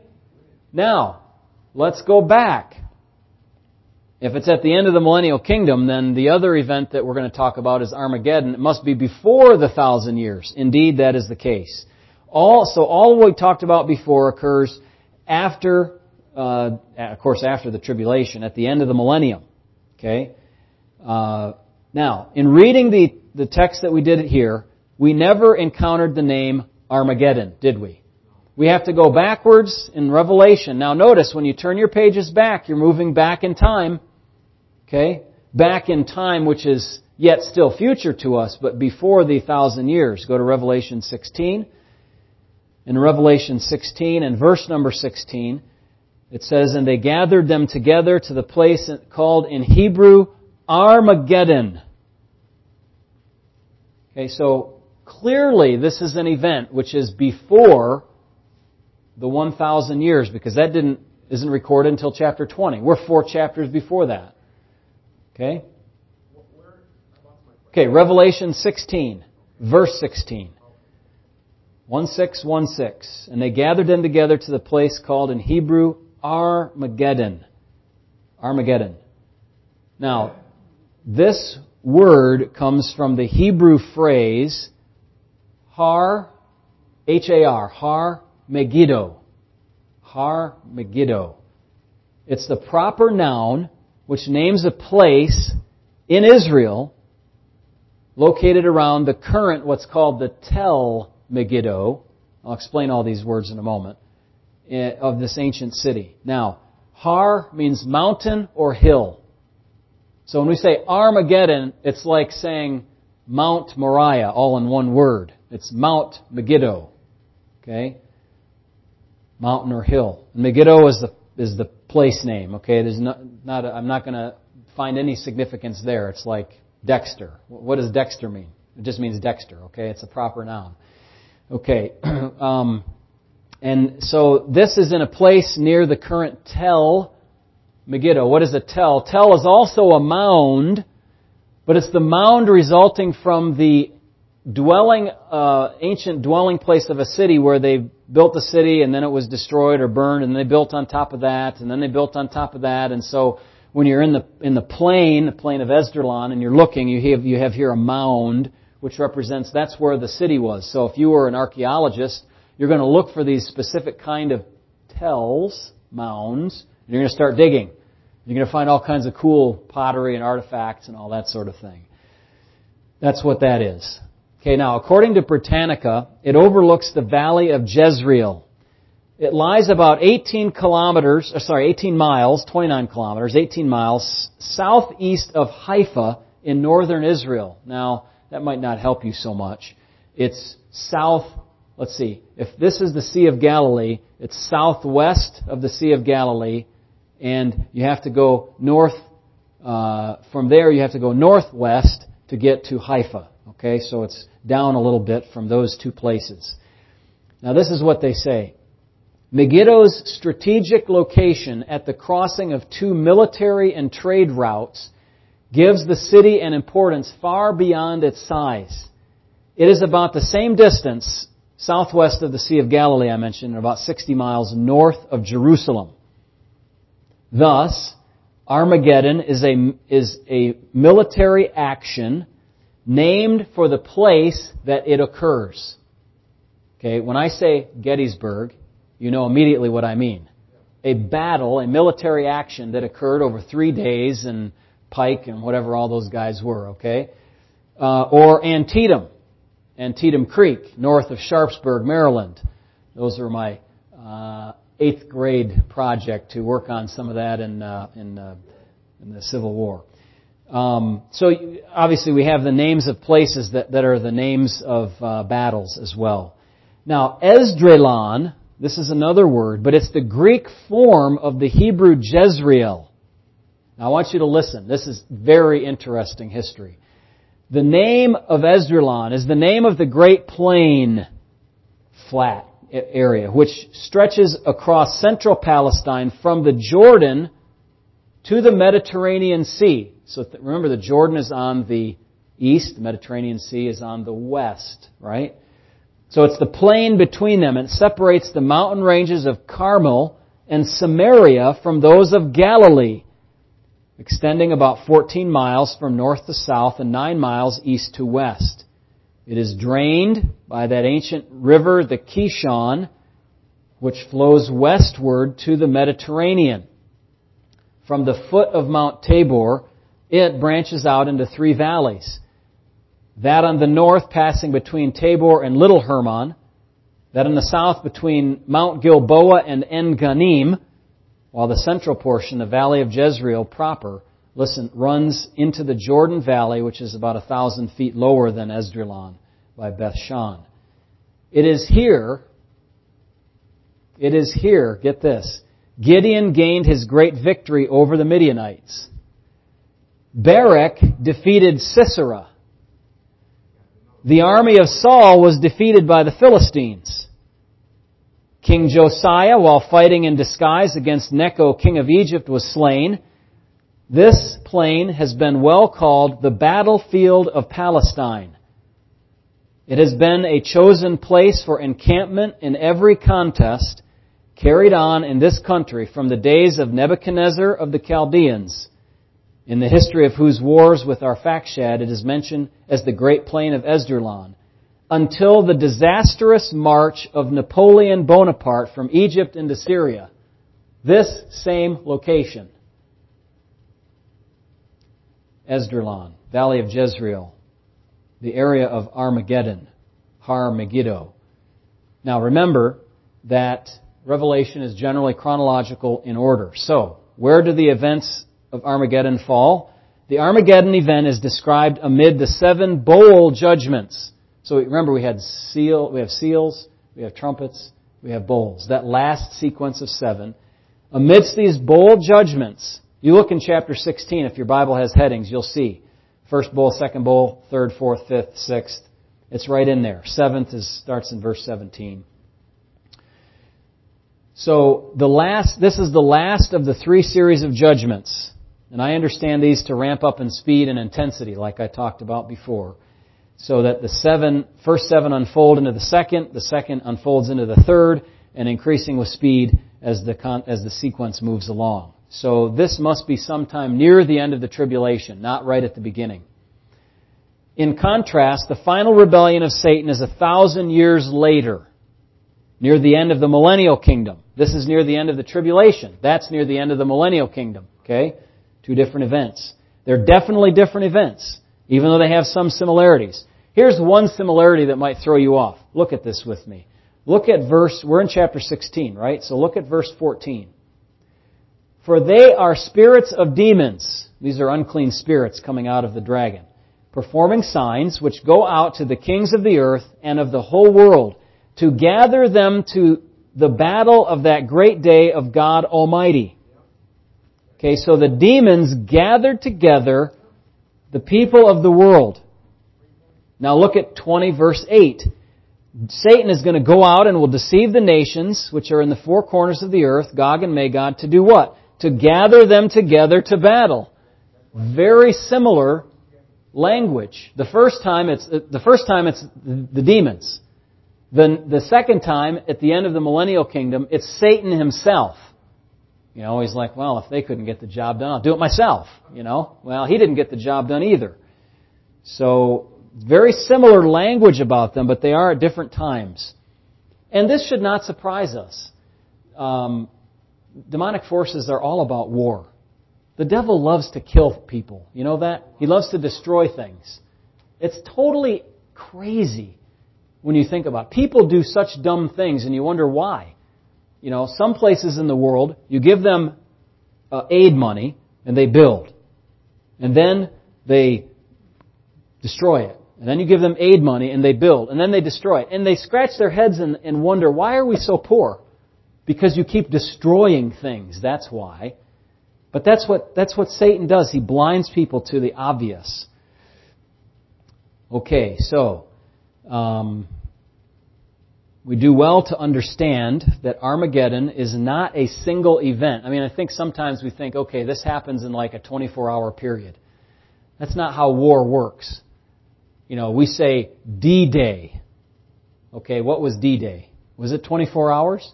Now, let's go back. If it's at the end of the millennial kingdom, then the other event that we're going to talk about is Armageddon. It must be before the thousand years. Indeed, that is the case. All, so all we talked about before occurs after, uh, of course, after the tribulation, at the end of the millennium. Okay? Uh, now, in reading the, the text that we did here, we never encountered the name Armageddon, did we? We have to go backwards in Revelation. Now notice, when you turn your pages back, you're moving back in time. Okay? Back in time, which is yet still future to us, but before the thousand years. Go to Revelation 16. In Revelation 16 and verse number 16, it says, And they gathered them together to the place called in Hebrew Armageddon. Okay, so clearly this is an event which is before the 1,000 years because that didn't, isn't recorded until chapter 20. We're four chapters before that. Okay? Okay, Revelation 16, verse 16. 1616. And they gathered them together to the place called in Hebrew Armageddon. Armageddon. Now, this word comes from the Hebrew phrase Har, H-A-R, Har Megiddo. Har Megiddo. It's the proper noun which names a place in Israel located around the current, what's called the Tel Megiddo. I'll explain all these words in a moment. Eh, of this ancient city. Now, Har means mountain or hill. So when we say Armageddon, it's like saying Mount Moriah all in one word. It's Mount Megiddo. Okay? Mountain or hill. Megiddo is the, is the place name. Okay? There's not, not a, I'm not going to find any significance there. It's like Dexter. What does Dexter mean? It just means Dexter. Okay? It's a proper noun. Okay. [clears throat] um, and so this is in a place near the current Tel Megiddo. What is a tell? Tell is also a mound, but it's the mound resulting from the dwelling, uh, ancient dwelling place of a city where they built the city and then it was destroyed or burned and they built on top of that and then they built on top of that and so when you're in the in the plain, the plain of Esdraelon, and you're looking, you have you have here a mound which represents that's where the city was. So if you were an archaeologist, you're going to look for these specific kind of tells, mounds, and you're going to start digging. You're going to find all kinds of cool pottery and artifacts and all that sort of thing. That's what that is. Okay, now according to Britannica, it overlooks the valley of Jezreel. It lies about 18 kilometers, or sorry, 18 miles, 29 kilometers, 18 miles southeast of Haifa in northern Israel. Now, that might not help you so much. It's south, let's see, if this is the Sea of Galilee, it's southwest of the Sea of Galilee, and you have to go north. Uh, from there, you have to go northwest to get to Haifa. Okay, so it's down a little bit from those two places. Now, this is what they say. Megiddo's strategic location at the crossing of two military and trade routes gives the city an importance far beyond its size. It is about the same distance southwest of the Sea of Galilee I mentioned, about 60 miles north of Jerusalem. Thus, Armageddon is a, is a military action named for the place that it occurs. Okay, when I say Gettysburg, you know immediately what I mean. A battle, a military action that occurred over three days and Pike and whatever all those guys were, okay? Uh, or Antietam, Antietam Creek, north of Sharpsburg, Maryland. Those are my uh, eighth grade project to work on some of that in, uh, in uh, in the Civil War. Um, so obviously we have the names of places that, that are the names of uh, battles as well. Now, Esdraelon, this is another word, but it's the Greek form of the Hebrew Jezreel. Now I want you to listen. This is very interesting history. The name of Esdraelon is the name of the Great Plain flat area, which stretches across central Palestine from the Jordan to the Mediterranean Sea. So remember, the Jordan is on the east, the Mediterranean Sea is on the west, right? So it's the plain between them. It separates the mountain ranges of Carmel and Samaria from those of Galilee, extending about 14 miles from north to south and 9 miles east to west. It is drained by that ancient river, the Kishon, which flows westward to the Mediterranean. From the foot of Mount Tabor, it branches out into three valleys. That on the north passing between Tabor and Little Hermon. That on the south between Mount Gilboa and En Ganim. While the central portion, the valley of Jezreel proper, listen, runs into the Jordan Valley, which is about a thousand feet lower than Esdraelon by Beth Shan. It is here, it is here, get this, Gideon gained his great victory over the Midianites. Barak defeated Sisera. The army of Saul was defeated by the Philistines. King Josiah, while fighting in disguise against Necho, king of Egypt, was slain. This plain has been well called the battlefield of Palestine. It has been a chosen place for encampment in every contest carried on in this country from the days of Nebuchadnezzar of the Chaldeans, in the history of whose wars with Arphaxad it is mentioned as the Great Plain of Esdraelon, until the disastrous march of Napoleon Bonaparte from Egypt into Syria. This same location. Esdraelon, Valley of Jezreel, the area of Armageddon, Har Megiddo. Now remember that Revelation is generally chronological in order. So, where do the events of Armageddon fall? The Armageddon event is described amid the seven bowl judgments. So remember we had seal, we have seals, we have trumpets, we have bowls. That last sequence of seven. Amidst these bowl judgments, you look in chapter 16, if your Bible has headings, you'll see. First bowl, second bowl, third, fourth, fifth, sixth. It's right in there. Seventh is, starts in verse 17. So the last, this is the last of the three series of judgments. And I understand these to ramp up in speed and intensity, like I talked about before. So that the seven, first seven unfold into the second, the second unfolds into the third, and increasing with speed as the, as the sequence moves along. So this must be sometime near the end of the tribulation, not right at the beginning. In contrast, the final rebellion of Satan is a thousand years later near the end of the millennial kingdom. This is near the end of the tribulation. That's near the end of the millennial kingdom. Okay? Two different events. They're definitely different events, even though they have some similarities. Here's one similarity that might throw you off. Look at this with me. Look at verse, we're in chapter 16, right? So look at verse 14. For they are spirits of demons. These are unclean spirits coming out of the dragon. Performing signs which go out to the kings of the earth and of the whole world to gather them to the battle of that great day of God Almighty. Okay, so the demons gathered together the people of the world. Now look at 20 verse 8. Satan is going to go out and will deceive the nations which are in the four corners of the earth, Gog and Magog, to do what? To gather them together to battle. Very similar language. The first time it's, the first time it's the demons. Then the second time, at the end of the millennial kingdom, it's Satan himself. You know, he's like, well, if they couldn't get the job done, I'll do it myself. You know, well, he didn't get the job done either. So, very similar language about them, but they are at different times. And this should not surprise us. Um, demonic forces are all about war. The devil loves to kill people. You know that? He loves to destroy things. It's totally crazy when you think about it. People do such dumb things and you wonder why. You know, some places in the world, you give them uh, aid money and they build. And then they destroy it. And then you give them aid money and they build. And then they destroy it. And they scratch their heads and, and wonder, why are we so poor? Because you keep destroying things. That's why. But that's what, that's what Satan does. He blinds people to the obvious. Okay, so, um, we do well to understand that Armageddon is not a single event. I mean, I think sometimes we think, okay, this happens in like a 24 hour period. That's not how war works. You know, we say D-Day. Okay, what was D-Day? Was it 24 hours?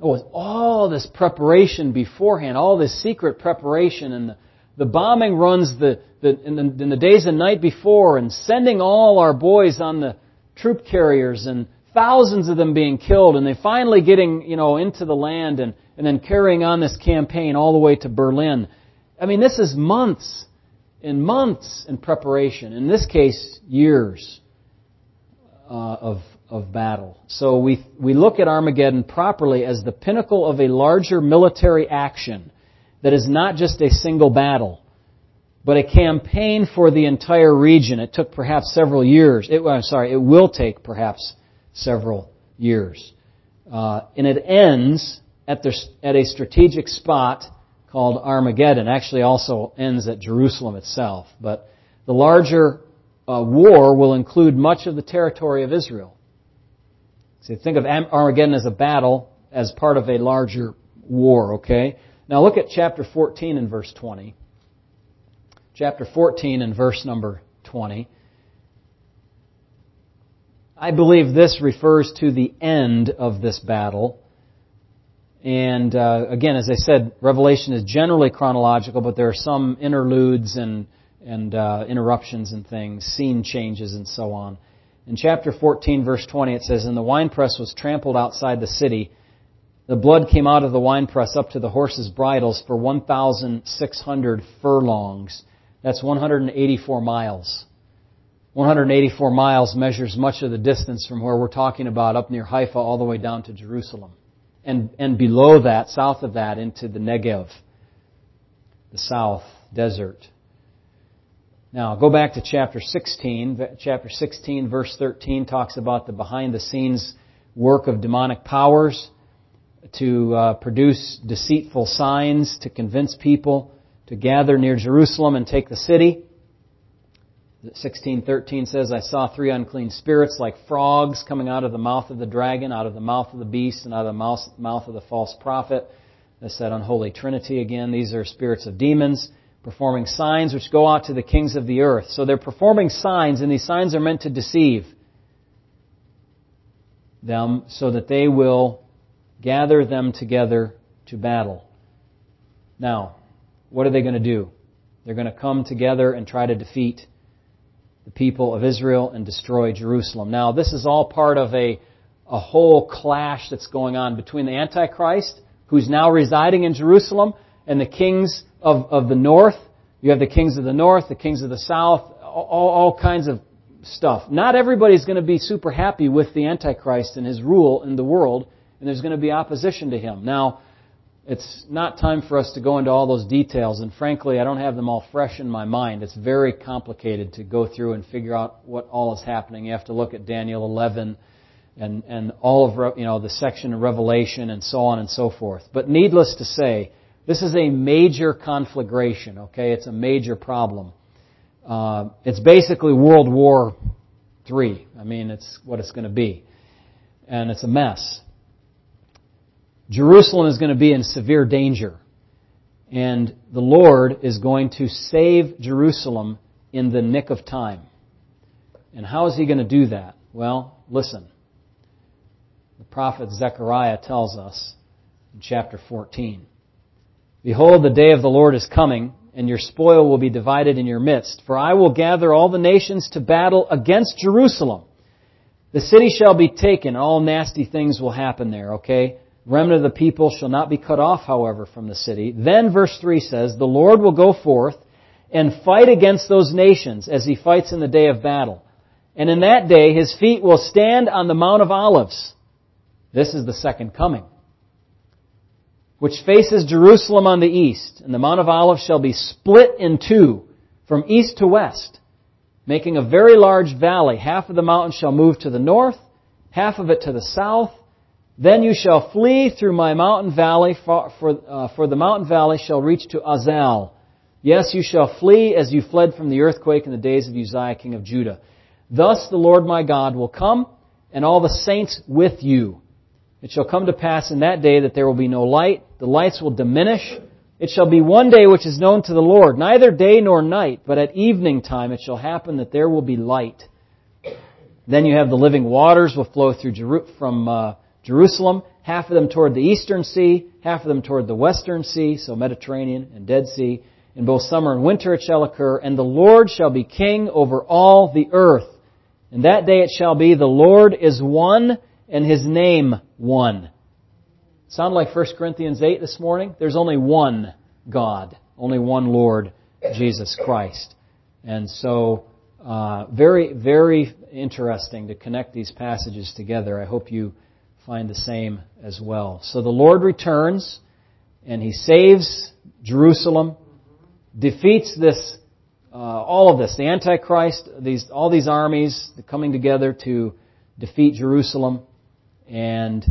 It was all this preparation beforehand, all this secret preparation, and the, the bombing runs the, the, in, the, in the days and night before, and sending all our boys on the troop carriers, and thousands of them being killed, and they finally getting, you know, into the land, and, and then carrying on this campaign all the way to Berlin. I mean, this is months and months in preparation. In this case, years uh, of of battle. So we, we look at Armageddon properly as the pinnacle of a larger military action that is not just a single battle, but a campaign for the entire region. It took perhaps several years. It, I'm sorry, it will take perhaps several years. Uh, and it ends at, the, at a strategic spot called Armageddon. Actually also ends at Jerusalem itself. But the larger uh, war will include much of the territory of Israel. So think of Armageddon as a battle as part of a larger war, okay? Now look at chapter 14 and verse 20. Chapter 14 and verse number 20. I believe this refers to the end of this battle. And uh, again, as I said, Revelation is generally chronological, but there are some interludes and and uh, interruptions and things, scene changes, and so on. In chapter 14, verse 20, it says, And the winepress was trampled outside the city. The blood came out of the winepress up to the horses' bridles for 1,600 furlongs. That's 184 miles. 184 miles measures much of the distance from where we're talking about up near Haifa all the way down to Jerusalem. And, and below that, south of that, into the Negev, the south desert. Now, go back to chapter 16. Chapter 16, verse 13, talks about the behind the scenes work of demonic powers to uh, produce deceitful signs to convince people to gather near Jerusalem and take the city. 16:13 says, "I saw three unclean spirits like frogs coming out of the mouth of the dragon, out of the mouth of the beast, and out of the mouth of the false prophet." That's that unholy trinity again. These are spirits of demons performing signs which go out to the kings of the earth. So they're performing signs, and these signs are meant to deceive them so that they will gather them together to battle. Now, what are they going to do? They're going to come together and try to defeat the people of Israel and destroy Jerusalem. Now, this is all part of a, a whole clash that's going on between the Antichrist, who's now residing in Jerusalem, and the kings of, of the north. You have the kings of the north, the kings of the south, all, all kinds of stuff. Not everybody's going to be super happy with the Antichrist and his rule in the world, and there's going to be opposition to him. Now, it's not time for us to go into all those details, and frankly, I don't have them all fresh in my mind. It's very complicated to go through and figure out what all is happening. You have to look at Daniel 11 and, and all of, you know, the section of Revelation and so on and so forth. But needless to say, this is a major conflagration, okay? It's a major problem. Uh, it's basically World War III. I mean, it's what it's going to be. And it's a mess. Jerusalem is going to be in severe danger. And the Lord is going to save Jerusalem in the nick of time. And how is he going to do that? Well, listen. The prophet Zechariah tells us in chapter 14. Behold, the day of the Lord is coming, and your spoil will be divided in your midst. For I will gather all the nations to battle against Jerusalem. The city shall be taken. All nasty things will happen there, okay? Remnant of the people shall not be cut off, however, from the city. Then verse 3 says, The Lord will go forth and fight against those nations as he fights in the day of battle. And in that day his feet will stand on the Mount of Olives. This is the second coming. Which faces Jerusalem on the east, and the Mount of Olives shall be split in two from east to west, making a very large valley. Half of the mountain shall move to the north, half of it to the south. Then you shall flee through my mountain valley, for, for, uh, for the mountain valley shall reach to Azal. Yes, you shall flee as you fled from the earthquake in the days of Uzziah king of Judah. Thus the Lord my God will come, and all the saints with you. It shall come to pass in that day that there will be no light, the lights will diminish, it shall be one day which is known to the Lord, neither day nor night, but at evening time it shall happen that there will be light. Then you have the living waters will flow through Jeru- from uh, Jerusalem, half of them toward the eastern sea, half of them toward the western sea, so Mediterranean and Dead Sea. In both summer and winter it shall occur, and the Lord shall be king over all the earth. And that day it shall be, the Lord is one, and his name one. Sound like 1 Corinthians 8 this morning? There's only one God, only one Lord, Jesus Christ. And so, uh, very, very interesting to connect these passages together. I hope you find the same as well. So the Lord returns and He saves Jerusalem, defeats this, uh, all of this, the Antichrist, these, all these armies coming together to defeat Jerusalem and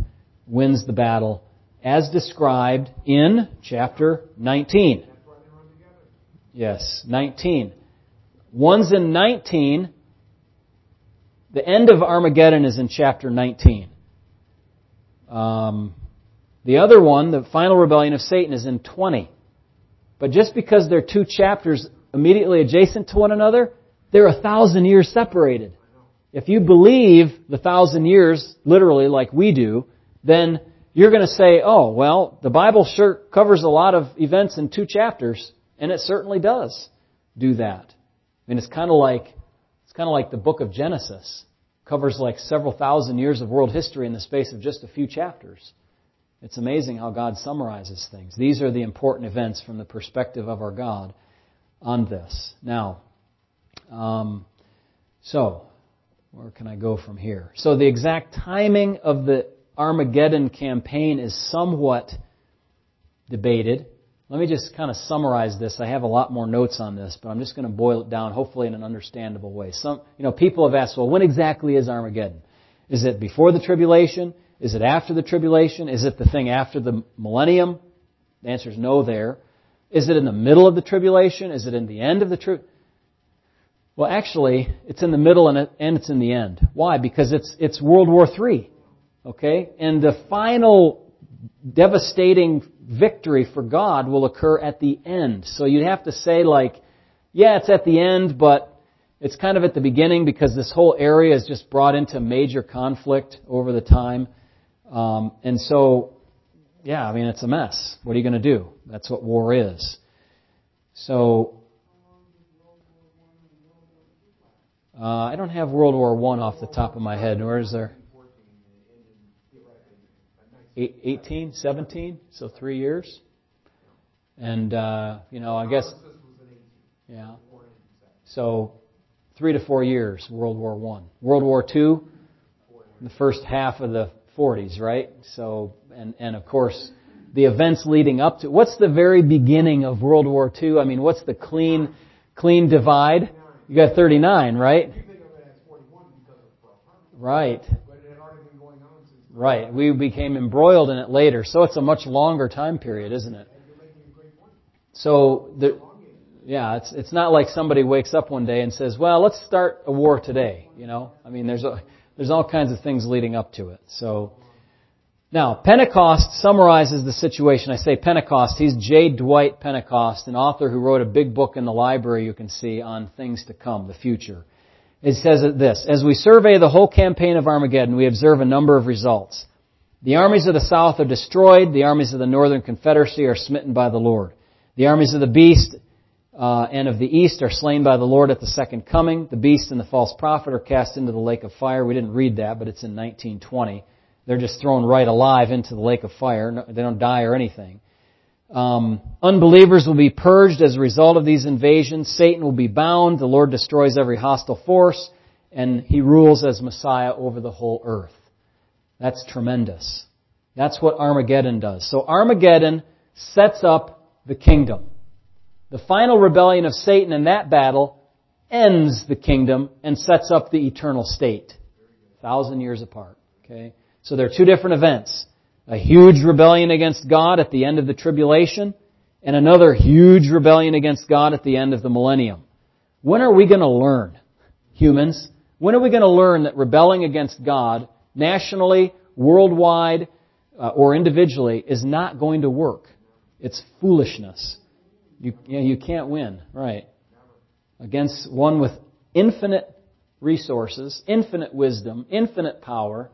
wins the battle as described in chapter 19. Yes, 19. One's in 19. The end of Armageddon is in chapter 19. Um, the other one, the final rebellion of Satan, is in 20. But just because they're two chapters immediately adjacent to one another, they're a thousand years separated. If you believe the thousand years, literally like we do, then you're going to say, oh, well, the Bible sure covers a lot of events in two chapters, and it certainly does do that. I mean, it's kind of like, it's kind of like the book of Genesis covers like several thousand years of world history in the space of just a few chapters. It's amazing how God summarizes things. These are the important events from the perspective of our God on this. Now, um, so, where can I go from here? So the exact timing of the Armageddon campaign is somewhat debated. Let me just kind of summarize this. I have a lot more notes on this, but I'm just going to boil it down, hopefully in an understandable way. Some, you know, people have asked, well, when exactly is Armageddon? Is it before the tribulation? Is it after the tribulation? Is it the thing after the millennium? The answer is no there. Is it in the middle of the tribulation? Is it in the end of the tribulation? Well, actually, it's in the middle and it's in the end. Why? Because it's, it's World War III. Okay? And the final devastating victory for God will occur at the end. So you'd have to say like, yeah, it's at the end, but it's kind of at the beginning because this whole area is just brought into major conflict over the time. Um, and so, yeah, I mean, it's a mess. What are you going to do? That's what war is. So, uh, I don't have World War One off the top of my head, nor is there. 18, 17, so three years. And, uh, you know, I guess, yeah. So, three to four years, World War One. World War Two, the first half of the 40s, right? So, and, and of course, the events leading up to, what's the very beginning of World War II? I mean, what's the clean, clean divide? You got 39, right? Right. Right. We became embroiled in it later. So it's a much longer time period, isn't it? So, the, yeah, it's, it's not like somebody wakes up one day and says, well, let's start a war today, you know? I mean, there's a, there's all kinds of things leading up to it. So, now, Pentecost summarizes the situation. I say Pentecost. He's J. Dwight Pentecost, an author who wrote a big book in the library you can see on things to come, the future. It says this, as we survey the whole campaign of Armageddon, we observe a number of results. The armies of the south are destroyed. The armies of the northern confederacy are smitten by the Lord. The armies of the beast uh, and of the east are slain by the Lord at the second coming. The beast and the false prophet are cast into the lake of fire. We didn't read that, but it's in 1920. They're just thrown right alive into the lake of fire. They don't die or anything. Um, unbelievers will be purged as a result of these invasions. Satan will be bound. The Lord destroys every hostile force, and he rules as Messiah over the whole earth. That's tremendous. That's what Armageddon does. So Armageddon sets up the kingdom. The final rebellion of Satan in that battle ends the kingdom and sets up the eternal state. A thousand years apart. Okay? So there are two different events. A huge rebellion against God at the end of the tribulation, and another huge rebellion against God at the end of the millennium. When are we going to learn, humans? When are we going to learn that rebelling against God, nationally, worldwide, uh, or individually, is not going to work? It's foolishness. You, you, know, you can't win, right? Against one with infinite resources, infinite wisdom, infinite power,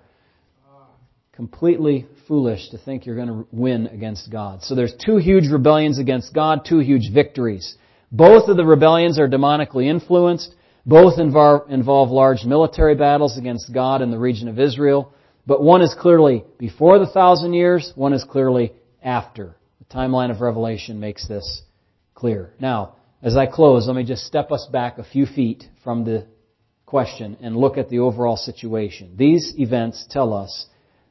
completely foolish to think you're going to win against God. So there's two huge rebellions against God, two huge victories. Both of the rebellions are demonically influenced. Both involve, large military battles against God in the region of Israel. But one is clearly before the thousand years, one is clearly after. The timeline of Revelation makes this clear. Now, as I close, let me just step us back a few feet from the question and look at the overall situation. These events tell us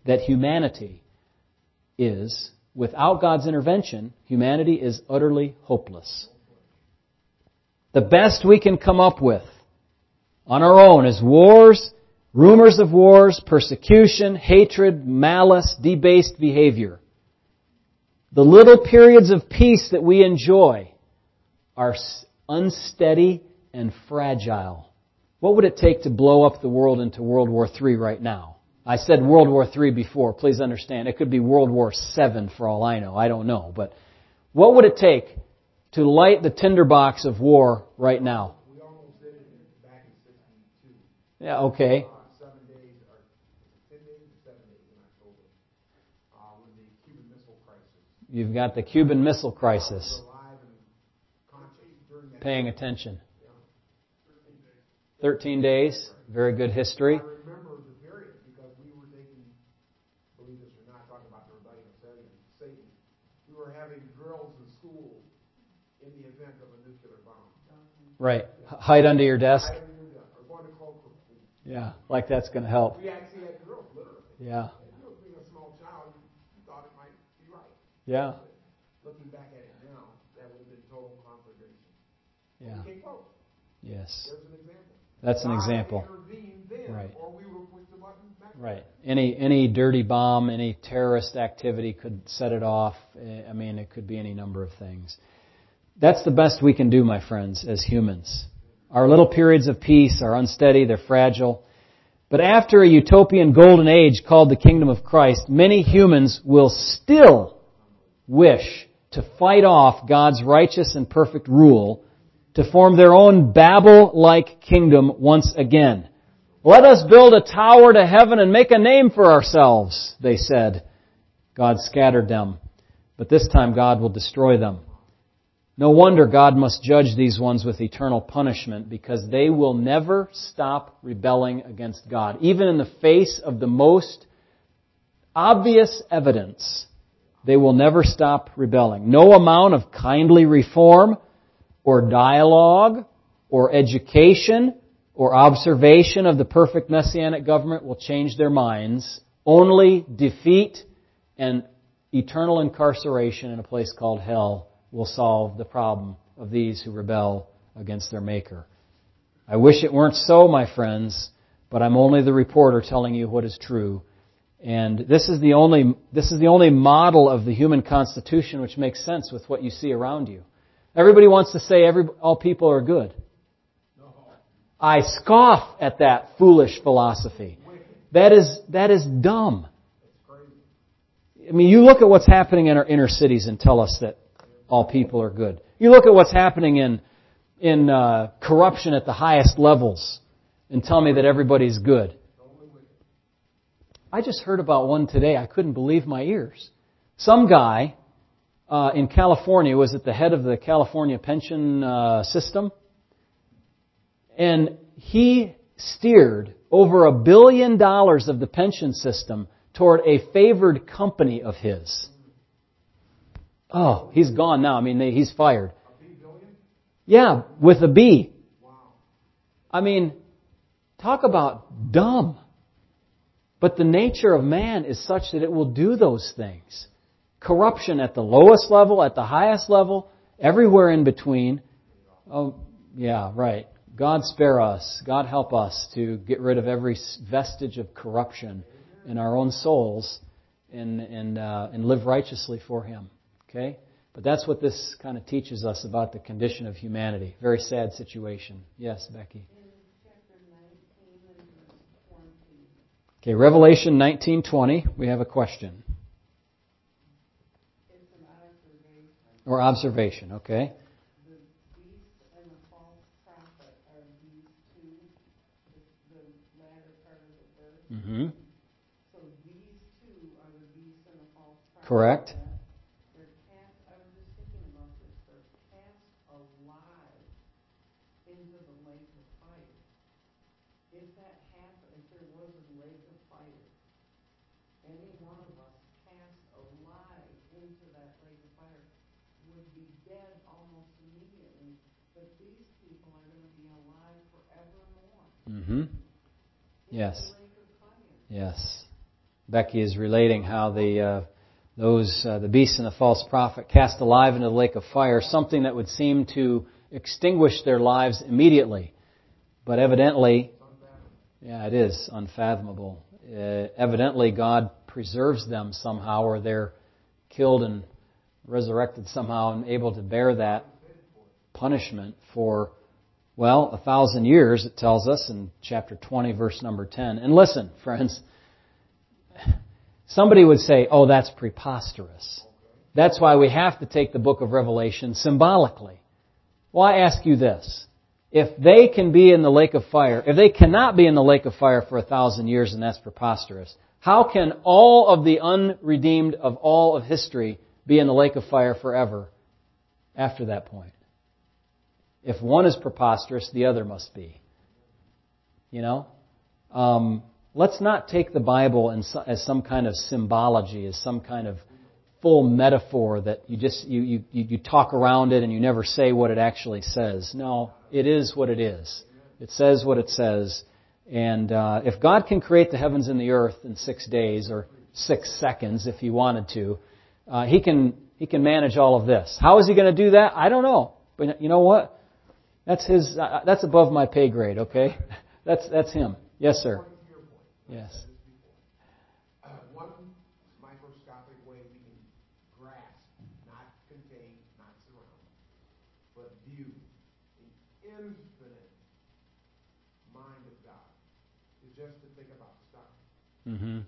that humanity is, without God's intervention, humanity is utterly hopeless. The best we can come up with on our own is wars, rumors of wars, persecution, hatred, malice, debased behavior. The little periods of peace that we enjoy are unsteady and fragile. What would it take to blow up the world into World War III right now? I said World War III before. Please understand. It could be World War VII for all I know. I don't know. But what would it take to light the tinderbox of war right now? We almost did it back in 62. Yeah, okay. Uh, seven days, or 10 days or seven days in October, uh, with the Cuban Missile Crisis. You've got the Cuban Missile Crisis. We were alive and conscious during that. Paying attention. 13 days. Very good history. I remember the period because we were taking, believe this or not, talking about the rebellion of Satan. Satan. We were having drills in school in the event of a nuclear bomb. Right. Hide under your desk. I didn't do that. Or going to cloakroom. Yeah, like that's going to help. We actually had drills, literally. Yeah. And you know, being a small child, you thought it might be right. Yeah. Looking back at it now, that would have been total conflagration. Yeah. Yes. There's an example. That's an example. Right. or we would push the button back. Right. Any any dirty bomb, any terrorist activity could set it off. Eh, I mean, it could be any number of things. That's the best we can do, my friends, as humans. Our little periods of peace are unsteady, they're fragile. But after a utopian golden age called the kingdom of Christ, many humans will still wish to fight off God's righteous and perfect rule to form their own Babel-like kingdom once again. Let us build a tower to heaven and make a name for ourselves, they said. God scattered them, but this time God will destroy them. No wonder God must judge these ones with eternal punishment because they will never stop rebelling against God. Even in the face of the most obvious evidence, they will never stop rebelling. No amount of kindly reform or dialogue or education or observation of the perfect messianic government will change their minds. Only defeat and eternal incarceration in a place called hell will solve the problem of these who rebel against their Maker. I wish it weren't so, my friends, but I'm only the reporter telling you what is true. And this is the only, this is the only model of the human constitution which makes sense with what you see around you. Everybody wants to say every, all people are good. I scoff at that foolish philosophy. That is, that is dumb. I mean, you look at what's happening in our inner cities and tell us that all people are good. You look at what's happening in, in uh, corruption at the highest levels and tell me that everybody's good. I just heard about one today. I couldn't believe my ears. Some guy uh, in California was at the head of the California pension uh, system, and he steered over a billion dollars of the pension system toward a favored company of his. Oh, he's gone now. I mean, he's fired. Yeah, with a B. I mean, talk about dumb. But the nature of man is such that it will do those things. Corruption at the lowest level, at the highest level, everywhere in between. Oh, yeah, right. God spare us. God help us to get rid of every vestige of corruption in our own souls and, and, uh, and live righteously for Him. Okay? But that's what this kind of teaches us about the condition of humanity. Very sad situation. Yes, Becky. Okay, Revelation 19:20. We have a question. Or observation, okay? Mm-hmm. So these two are the beast and the false prophet. Correct. They're cast, I was just thinking about this, they're cast alive into the lake of fire. If that happened, if there was a lake of fire, any one of us cast alive into that lake of fire would be dead almost immediately. But these people are going to be alive forevermore. Mm-hmm. Yes. Yes. Becky is relating how the uh, those uh, the beast and the false prophet cast alive into the lake of fire, something that would seem to extinguish their lives immediately, but evidently, yeah, it is unfathomable. Uh, evidently, God preserves them somehow, or they're killed and resurrected somehow, and able to bear that punishment for well, a thousand years, it tells us in chapter 20, verse number 10. And listen, friends, somebody would say, oh, that's preposterous. That's why we have to take the book of Revelation symbolically. Well, I ask you this. If they can be in the lake of fire, if they cannot be in the lake of fire for a thousand years, and that's preposterous, how can all of the unredeemed of all of history be in the lake of fire forever after that point? If one is preposterous, the other must be. You know? Um, let's not take the Bible as some kind of symbology, as some kind of full metaphor that you just you, you, you talk around it and you never say what it actually says. No, it is what it is. It says what it says. And uh, if God can create the heavens and the earth in six days or six seconds, if He wanted to, uh, He can He can manage all of this. How is He going to do that? I don't know. But you know what? That's his. Uh, that's above my pay grade. Okay, [laughs] that's that's him. Yes, sir. Yes. Uh, one microscopic way we can grasp, not contain, not surround, but view the infinite mind of God is just to think about the stars. Mm-hmm.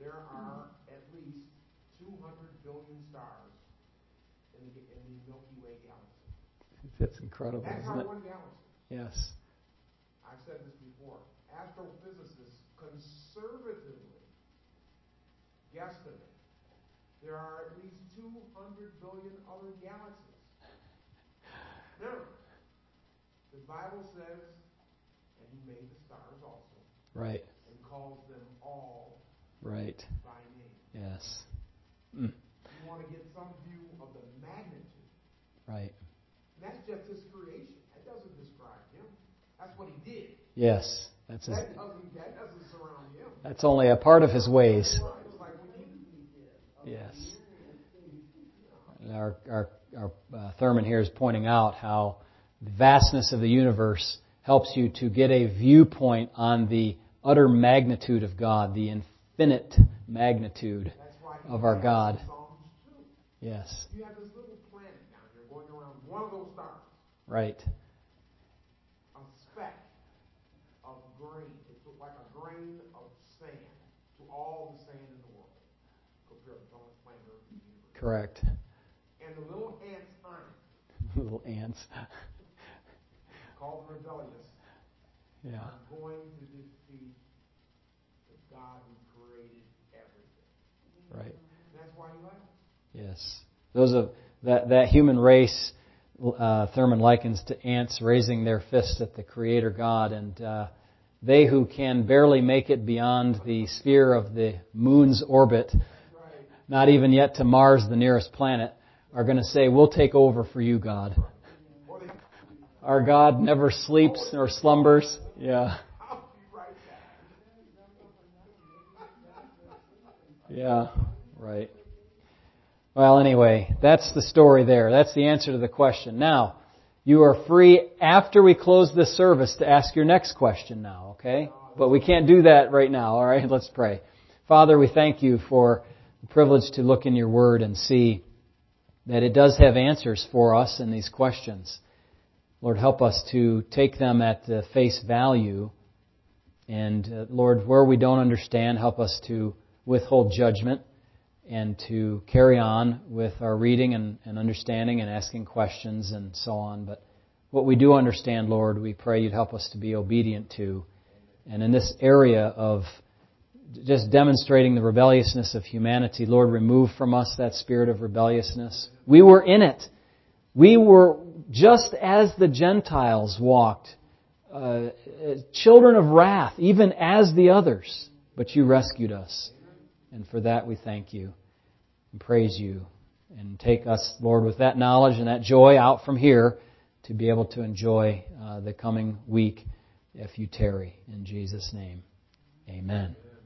There are at least 200 billion stars in the, in the Milky Way galaxy. That's incredible, That's isn't it? one galaxy. Yes. I've said this before. Astrophysicists conservatively guesstimate there are at least 200 billion other galaxies. Now, the Bible says, and He made the stars also, Right. and calls them all Right. by name. Yes. Mm. You want to get some view of the magnitude. Right. And that's just His creation. That doesn't describe Him. That's what He did. Yes. That's his, That doesn't, that doesn't surround Him. that's only a part of his ways. Like Yes. And Our our our uh, Thurman here is pointing out how the vastness of the universe helps you to get a viewpoint on the utter magnitude of God, the infinite magnitude That's why he of our God. Psalms 2. Yes. You have this little planet down here going around one of those stars, Right. a speck of grain. It's like a grain of sand to all the sand in the world compared to how planet Earth is in the universe. Correct. And the little ants on it, [laughs] Little ants. called the rebellious, Yeah. are going to defeat the God who created everything. Right. That's why he us. Yes. Those of that that human race, uh, Thurman likens to ants raising their fists at the Creator God, and uh, they who can barely make it beyond the sphere of the moon's orbit, not even yet to Mars, the nearest planet, are going to say, "We'll take over for you, God." Our God never sleeps nor slumbers. Yeah. Yeah, right. Well, anyway, that's the story there. That's the answer to the question. Now, you are free after we close this service to ask your next question now, okay? But we can't do that right now, alright? [laughs] Let's pray. Father, we thank you for the privilege to look in your word and see that it does have answers for us in these questions. Lord, help us to take them at the face value. And uh, Lord, where we don't understand, help us to withhold judgment and to carry on with our reading and, and, understanding and asking questions and so on. But what we do understand, Lord, we pray you'd help us to be obedient to. And in this area of just demonstrating the rebelliousness of humanity, Lord, remove from us that spirit of rebelliousness. We were in it. We were just as the Gentiles walked, uh, children of wrath, even as the others, but you rescued us. And for that we thank you and praise you. And take us, Lord, with that knowledge and that joy out from here to be able to enjoy uh, the coming week if you tarry. In Jesus' name, amen.